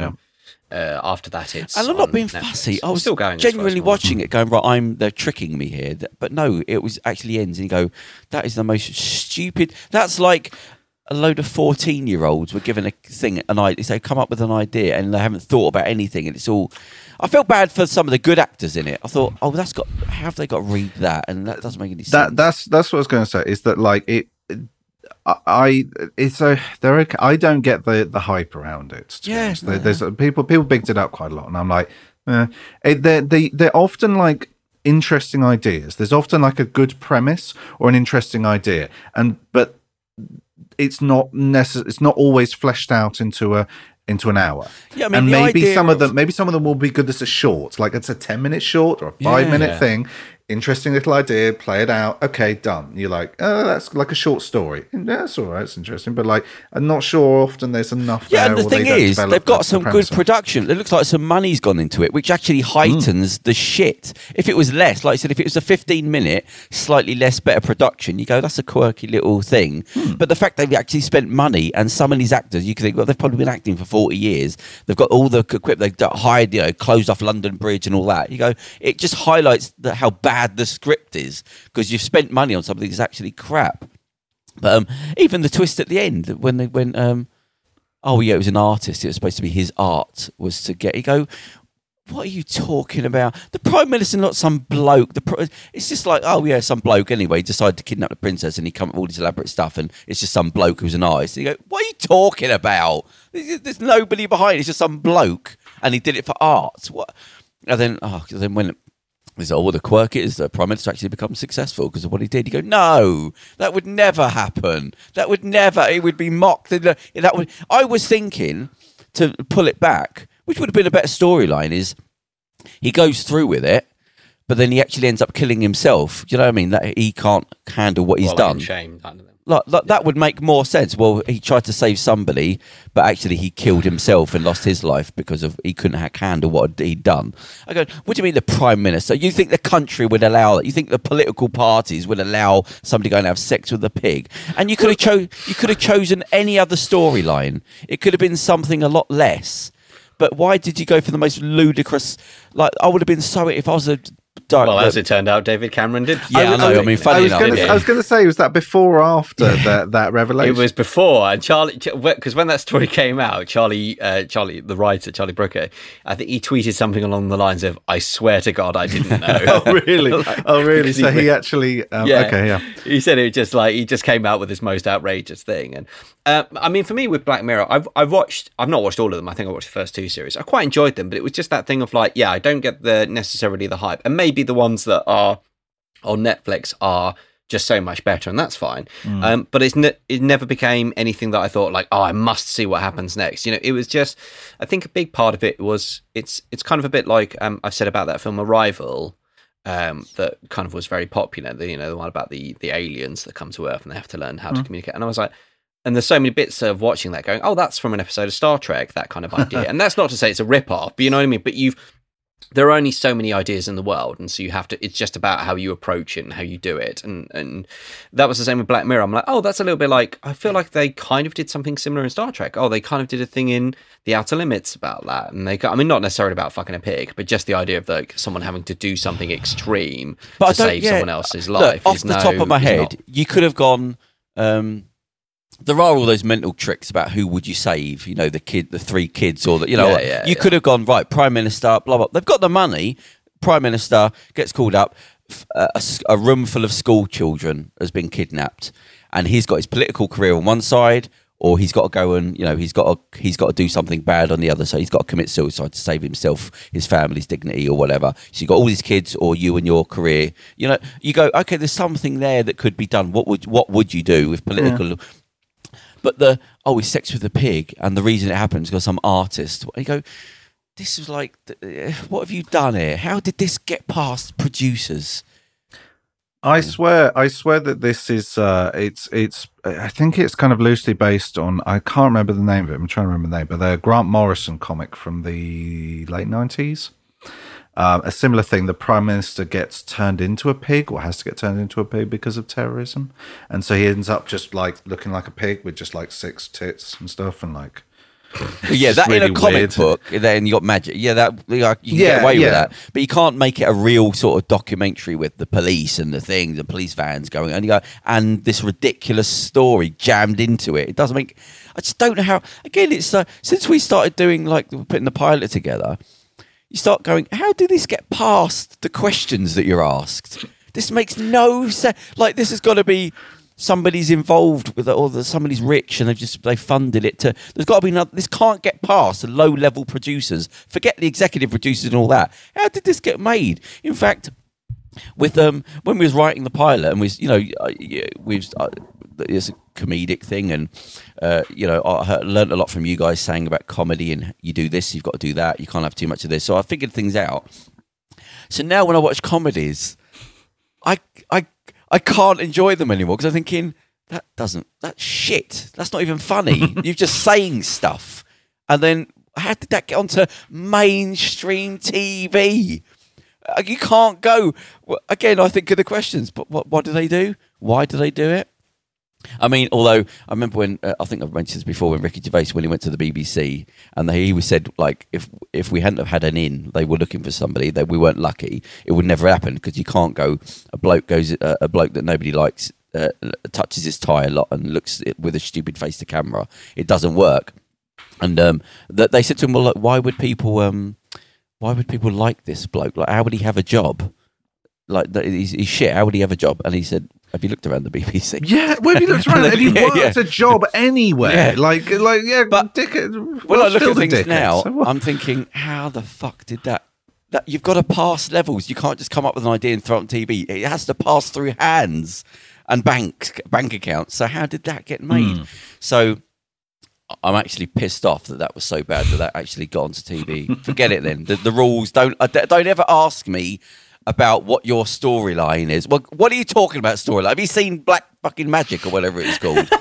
uh, after that, it's. And I'm on not being Netflix. fussy. I It's was still going. as far as genuinely watching it, going right. I'm they're tricking me here, but no, it was actually ends, and you go, that is the most stupid. That's like a load of 14 year olds were given a thing, an idea. They come up with an idea, and they haven't thought about anything, and it's all. I felt bad for some of the good actors in it. I thought, oh, that's got. How have they got to read that? And that doesn't make any sense. that that's that's what I was going to say. Is that like it? I- it's a there. Are, I don't get the the hype around it. Yeah. There- there's people people bigged it up quite a lot, and I'm like, eh. it, they're they they're often like interesting ideas. There's often like a good premise or an interesting idea, and but it's not necess- It's not always fleshed out into a into an hour. Yeah, I mean, and maybe some of them maybe some of them will be good as a short, like it's a ten minute short or a five Yeah. minute Yeah. thing. Interesting little idea, play it out. Okay, done. You're like, oh, that's like a short story. And that's all right, it's interesting, but like, I'm not sure often there's enough. Yeah, there and the or they thing is, they've got some good production. It looks like some money's gone into it, which actually heightens mm. the shit. If it was less, like I said, if it was a 15 minute, slightly less better production, you go, that's a quirky little thing. Hmm. But the fact they've actually spent money and some of these actors, you can think, well, they've probably been acting for 40 years. They've got all the equipment, they've hired, you know, closed off London Bridge and all that. You go, it just highlights the, how bad the script is because you've spent money on something that's actually crap. But um, even the twist at the end when they went, um, oh yeah, it was an artist. It was supposed to be his art was to get. You go, what are you talking about? The prime minister, not some bloke. The pro- it's just like, oh yeah, some bloke anyway decided to kidnap the princess, and he come up with all this elaborate stuff, and it's just some bloke who's an artist. And you go, what are you talking about? There's, nobody behind. it. It's just some bloke, and he did it for art. What? And then, oh, then when is oh, all the quirk is the prime minister actually becomes successful because of what he did. You go, no, that would never happen. That would never. It would be mocked. That would. I was thinking to pull it back, which would have been a better storyline. Is he goes through with it, but then he actually ends up killing himself. Do you know what I mean? That he can't handle what he's Well, done. Shame. I don't know. Like, like that would make more sense. Well, he tried to save somebody, but actually he killed himself and lost his life because of he couldn't ha- handle what he'd done. I go, what do you mean the prime minister? You think the country would allow that? You think the political parties would allow somebody going to have sex with a pig? And you could have cho- you could have chosen any other storyline. It could have been something a lot less. But why did you go for the most ludicrous? Like I would have been so if I was a director. Well, as it turned out, David Cameron did. Yeah, I know. I mean, funny I was enough, going to yeah. I was going to say, was that before or after that that revelation? It was before, and Charlie, because when that story came out, Charlie, uh, Charlie, the writer, Charlie Brooker, I think he tweeted something along the lines of, "I swear to God, I didn't know." oh really? oh really? So he- he actually? Um, yeah. Okay, yeah. He said it was just like he just came out with this most outrageous thing, and uh, I mean, for me with Black Mirror, I've I've watched, I've not watched all of them. I think I watched the first two series. I quite enjoyed them, but it was just that thing of like, yeah, I don't get the necessarily the hype, and maybe the ones that are on Netflix are just so much better, and that's fine. Um, but it's ne- it never became anything that I thought like, oh, I must see what happens next. You know, it was just. I think a big part of it was it's it's kind of a bit like um, I've said about that film Arrival. Um, that kind of was very popular. The, you know, the one about the the aliens that come to Earth and they have to learn how to communicate. And I was like, and there's so many bits of watching that going, oh, that's from an episode of Star Trek, that kind of idea. and that's not to say it's a rip off, but you know what I mean. But you've there are only so many ideas in the world, and so you have to. It's just about how you approach it and how you do it, and and that was the same with Black Mirror. I'm like, oh, that's a little bit like I feel like they kind of did something similar in Star Trek. Oh, they kind of did a thing in The Outer Limits about that, and they. got- I mean, not necessarily about fucking a pig, but just the idea of like someone having to do something extreme But to save yeah, someone else's Look, life. off is the no- top of my head, not- you could have gone. Um, there are all those mental tricks about who would you save. You know, the kid, the three kids, or the you know, Yeah, yeah, you yeah. could have gone right. Prime Minister, blah blah. They've got the money. Prime Minister gets called up. A room full of school children has been kidnapped, and he's got his political career on one side, or he's got to go and you know he's got to he's got to do something bad on the other. So he's got to commit suicide to save himself, his family's dignity, or whatever. So you got all these kids, or you and your career. You know, you go okay. There's something there that could be done. What would what would you do with political? But the oh, he's sex with a pig, and the reason it happens because some artist. You go, this is like, what have you done here? How did this get past producers? I swear, I swear that this is uh it's it's I think it's kind of loosely based on I can't remember the name of it. I'm trying to remember the name, but the Grant Morrison comic from the late nineties. Um, a similar thing, the prime minister gets turned into a pig or has to get turned into a pig because of terrorism. And so he ends up just like looking like a pig with just like six tits and stuff and like yeah, that in a comic weird. book, then you got magic. Yeah, that like, you can Yeah, get away with yeah. that, but you can't make it a real sort of documentary with the police and the things, the police vans going, and you go, and this ridiculous story jammed into it. It doesn't make. I just don't know how. Again, it's uh, since we started doing like putting the pilot together, you start going, how did this get past the questions that you're asked? This makes no sense. Like this has got to be somebody's involved with it, or that somebody's rich and they've just they funded it to. There's got to be another. This can't get past the low level producers. Forget the executive producers and all that. How did this get made? In fact, with um when we was writing the pilot and we you know uh, we've uh, it's a comedic thing and uh, you know I learned a lot from you guys saying about comedy and you do this you've got to do that you can't have too much of this so I figured things out so now when I watch comedies I I I can't enjoy them anymore because I'm thinking that doesn't that's shit that's not even funny you're just saying stuff and then how did that get onto mainstream TV uh, you can't go again. I think of the questions, but what what do they do? Why do they do it? I mean, although I remember when uh, I think I've mentioned this before when Ricky Gervais when he went to the BBC and he was said like if if we hadn't have had an in, they were looking for somebody that we weren't lucky, it would never happen because you can't go. A bloke goes uh, a bloke that nobody likes uh, touches his tie a lot and looks with a stupid face to camera. It doesn't work. And um, that they said to him, well, look, why would people um, why would people like this bloke? Like, how would he have a job? Like, that- he's, he's shit. How would he have a job? And he said, "Have you looked around the BBC?" Yeah, where have you looked around? Have you Yeah, worked yeah. a job anywhere? Yeah. Like, like, yeah, But dickhead. When I look at things now, So? I'm thinking, how the fuck did that? That you've got to pass levels. You can't just come up with an idea and throw it on TV. It has to pass through hands and banks, bank accounts. So how did that get made? Hmm. So I'm actually pissed off that that was so bad that that actually got onto TV. Forget it then. The, the rules don't uh, don't ever ask me about what your storyline is. Well, what are you talking about storyline? Have you seen Black fucking Magic or whatever it's called?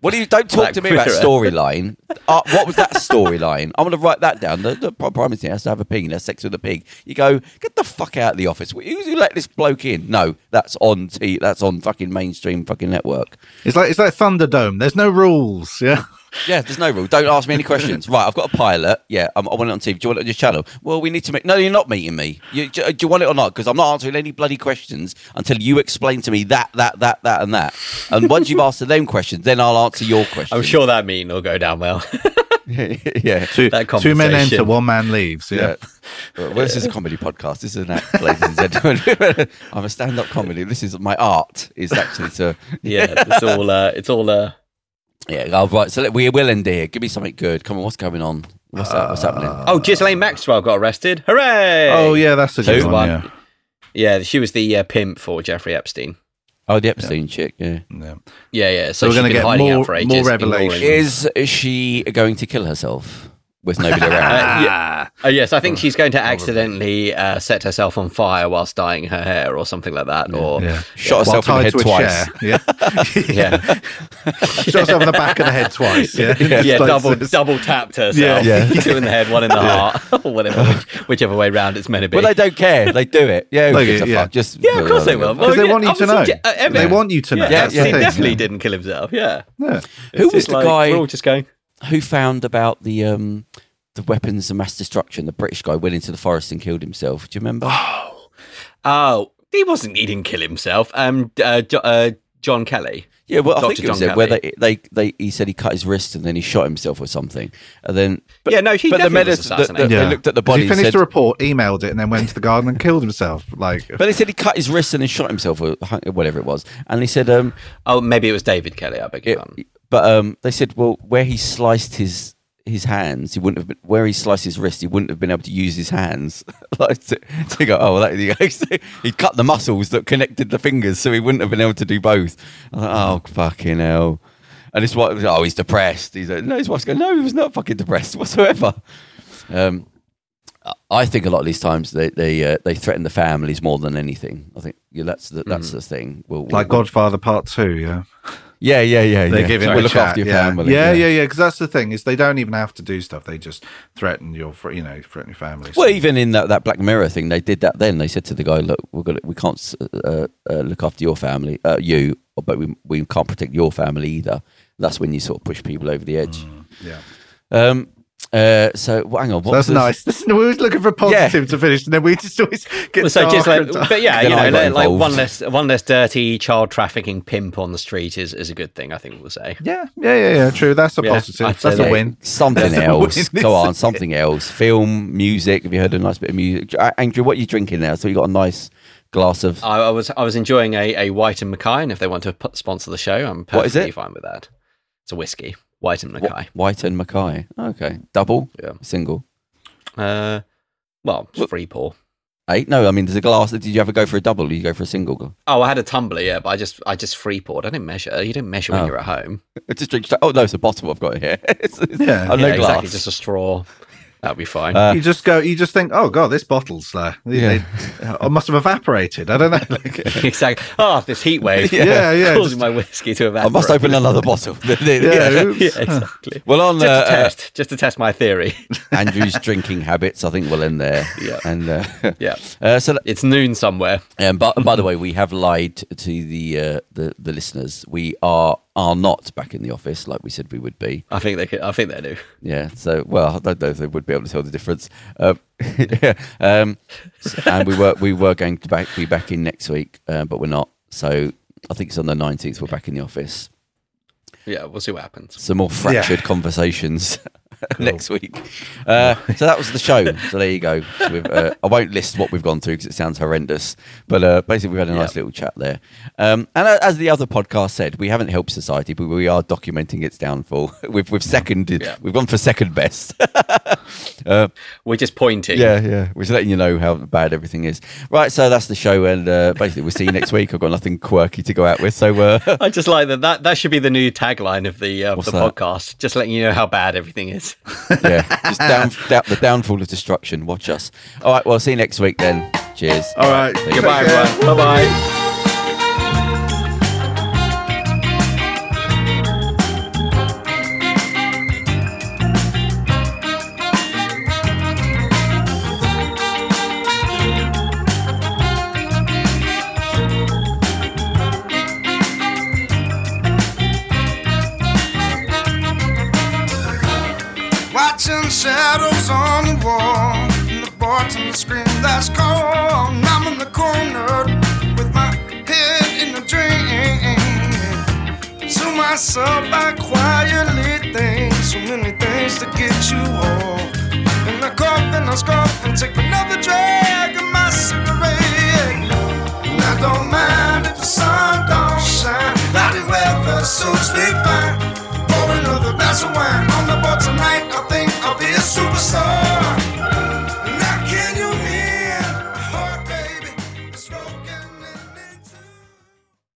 What do you don't talk Black to me about storyline? Uh, what was that storyline? I'm going to write that down. The, the prime minister has to have a pig. and Has sex with a pig. You go get the fuck out of the office. Who, who let this bloke in? No, that's on T. That's on fucking mainstream fucking network. It's like it's like Thunderdome. There's no rules. Yeah. Yeah, there's no rule. Don't ask me any questions. Right, I've got a pilot. Yeah, I'm, I want it on TV. Do you want it on your channel? Well, we need to make. No, you're not meeting me. You, do, do you want it or not? Because I'm not answering any bloody questions until you explain to me that, that, that, that, and that. And once you've asked them questions, then I'll answer your question. I'm sure that meeting will go down well. yeah. Two, two men enter, one man leaves. Yeah. Yeah. Well, this is a comedy podcast. This is an act, ladies and gentlemen. I'm a stand-up comedy. This is my art. Is actually to yeah, it's all uh, it's all uh, yeah. all right. So let- we will end here. Give me something good. Come on. What's going on? What's that? What's happening? Oh, Ghislaine Maxwell got arrested. Hooray! Oh yeah, that's the good one. One. Yeah, she was the uh, pimp for Jeffrey Epstein. Oh, the Epstein chick. Yeah. Yeah. Yeah, yeah. So, So we're gonna get more- out more ignoring- revelation. Is she going to kill herself? With nobody around. Uh, yeah. Uh, yes, I think she's going to accidentally uh, set herself on fire whilst dyeing her hair or something like that. Or Yeah. Shot While herself in the head twice. chair. Yeah. yeah, Shot herself in the back of the head twice. Yeah. yeah, Like, double so- double tapped herself. Yeah. two in the head, one in the heart, or whatever, which, whichever way round it's meant to be. Well, they don't care. They do it. Yeah, Like, gives yeah. fuck? Just yeah, of course they will. Because Well, they want you to know. obviously, uh, Evan- They want you to know. Yeah, he definitely didn't kill himself. Yeah. Yeah. Who was the guy We're all just going. Who found about the um the weapons of mass destruction? The British guy went into the forest and killed himself. Do you remember? Oh, oh he wasn't. He didn't kill himself. Um, uh, Jo- uh, John Kelly. Yeah, well, I Dr. think it was John it, where Kelly. they, they, they, he said he cut his wrist and then he shot himself or something, and then but, Yeah, no, he but the definitely was medicine, the, the, assassinated. they looked at the 'Cause body, He and finished said, the report, emailed it, and then went to the garden and killed himself. Like, but they said he cut his wrist and then shot himself or whatever it was, and he said, um, Oh, maybe it was David Kelly. I beg your it, pardon. But um, they said, well, where he sliced his his hands, he wouldn't have been, where he sliced his wrist, he wouldn't have been able to use his hands. like to, to go, oh, well, that, he cut the muscles that connected the fingers, so he wouldn't have been able to do both. Like, oh, fucking hell. And his wife was, oh, he's depressed. He's like, no, his wife's going, no, he was not fucking depressed whatsoever. Um, I- think a lot of these times they they uh, they threaten the families more than anything. I think yeah, that's the that's the thing. We'll, we'll- like Godfather Part Two, yeah. Yeah, yeah, yeah. They yeah. give him We'll a look chat, after your yeah. family. Yeah, yeah, yeah. Because that's the thing is they don't even have to do stuff. They just threaten your, fr- you know, threaten your family. Well, even in that, that Black Mirror thing, they did that. Then they said to the guy, "Look, we're gonna, we can't uh, uh, look after your family, uh, you, but we we can't protect your family either." That's when you sort of push people over the edge. yeah. Um. Uh. So well, hang on. So that's was- nice. This, we was looking for a positive to finish, and then we just always get Well, so just like, but yeah, you know, like, like one less, one less dirty child trafficking pimp on the street is, is a good thing. I think we'll say. yeah, yeah, yeah, yeah. True. That's a Yeah, positive. I'd That's a win. Something else. win, Go on, something else. Film, music. Have you heard a nice bit of music? Uh, Andrew, what are you drinking now? So you got a nice glass of. I, I was I was enjoying a, a Whyte and Mackay, and if they want to put, sponsor the show, I'm What is perfectly it? fine with that. It's a whiskey, Whyte and Wh- Mackay. Whyte and Mackay. Okay. Double? Yeah. Single? Uh, well, it's free pour. Eight? No, I mean, there's a glass. Did you ever go for a double or did you go for a single? Oh, I had a tumbler, yeah, but I just I just free poured. I didn't measure. You didn't measure when Oh. you're at home. It's just drink. Oh, no, it's a bottle I've got here. it's, it's, Yeah. oh, no yeah, glass. exactly. Just a straw. That'd be fine. Uh, you just go. You just think, oh god, this bottle's there. they, Yeah. they, uh, must have evaporated. I don't know. Like, exactly. Oh, this heat wave. yeah, yeah. causing just- my whiskey to evaporate. I must open another bottle. yeah, oops. yeah, exactly. Well, on just uh, to test, just to test my theory. Andrew's drinking habits, I think we'll end there. Yeah. And uh, yeah, uh, so, that- it's noon somewhere. um, but by the way, we have lied to the uh, the the listeners. We are are not back in the office like we said we would be. I think they could. I think they do. Yeah. So, well, I don't know if they would be able to tell the difference. Um, yeah. Um, and we were we were going to back, be back in next week, uh, but we're not. So I think it's on the nineteenth. We're back in the office. Yeah, we'll see what happens. Some more fractured conversations next week. Uh, so that was the show. So there you go. Uh, I won't list what we've gone through because it sounds horrendous. But uh, basically, we had a nice little chat there. Um, and uh, as the other podcast said, we haven't helped society, but we are documenting its downfall. we've we've seconded. Yeah. We've gone for second best. We're just pointing. Yeah, yeah. We're just letting you know how bad everything is. Right, so that's the show, and uh, basically we'll see you next week. I've got nothing quirky to go out with, so uh, I just like that. That that should be the new tagline of the uh, of the that? podcast. Just letting you know how bad everything is. yeah, just down, down, the downfall of destruction. Watch us. All right, well, see you next week then. Cheers. All right. Goodbye, everyone. Bye bye. hearts on the screen that's cold. I'm in the corner with my head in a dream. To myself, I quietly think so many things to get you off. And I cough and I scoff and take another drag of my cigarette. And I don't mind if the sun don't shine. Cloudy weather suits me fine. Pour another glass of wine on the board tonight. I think I'll be a superstar.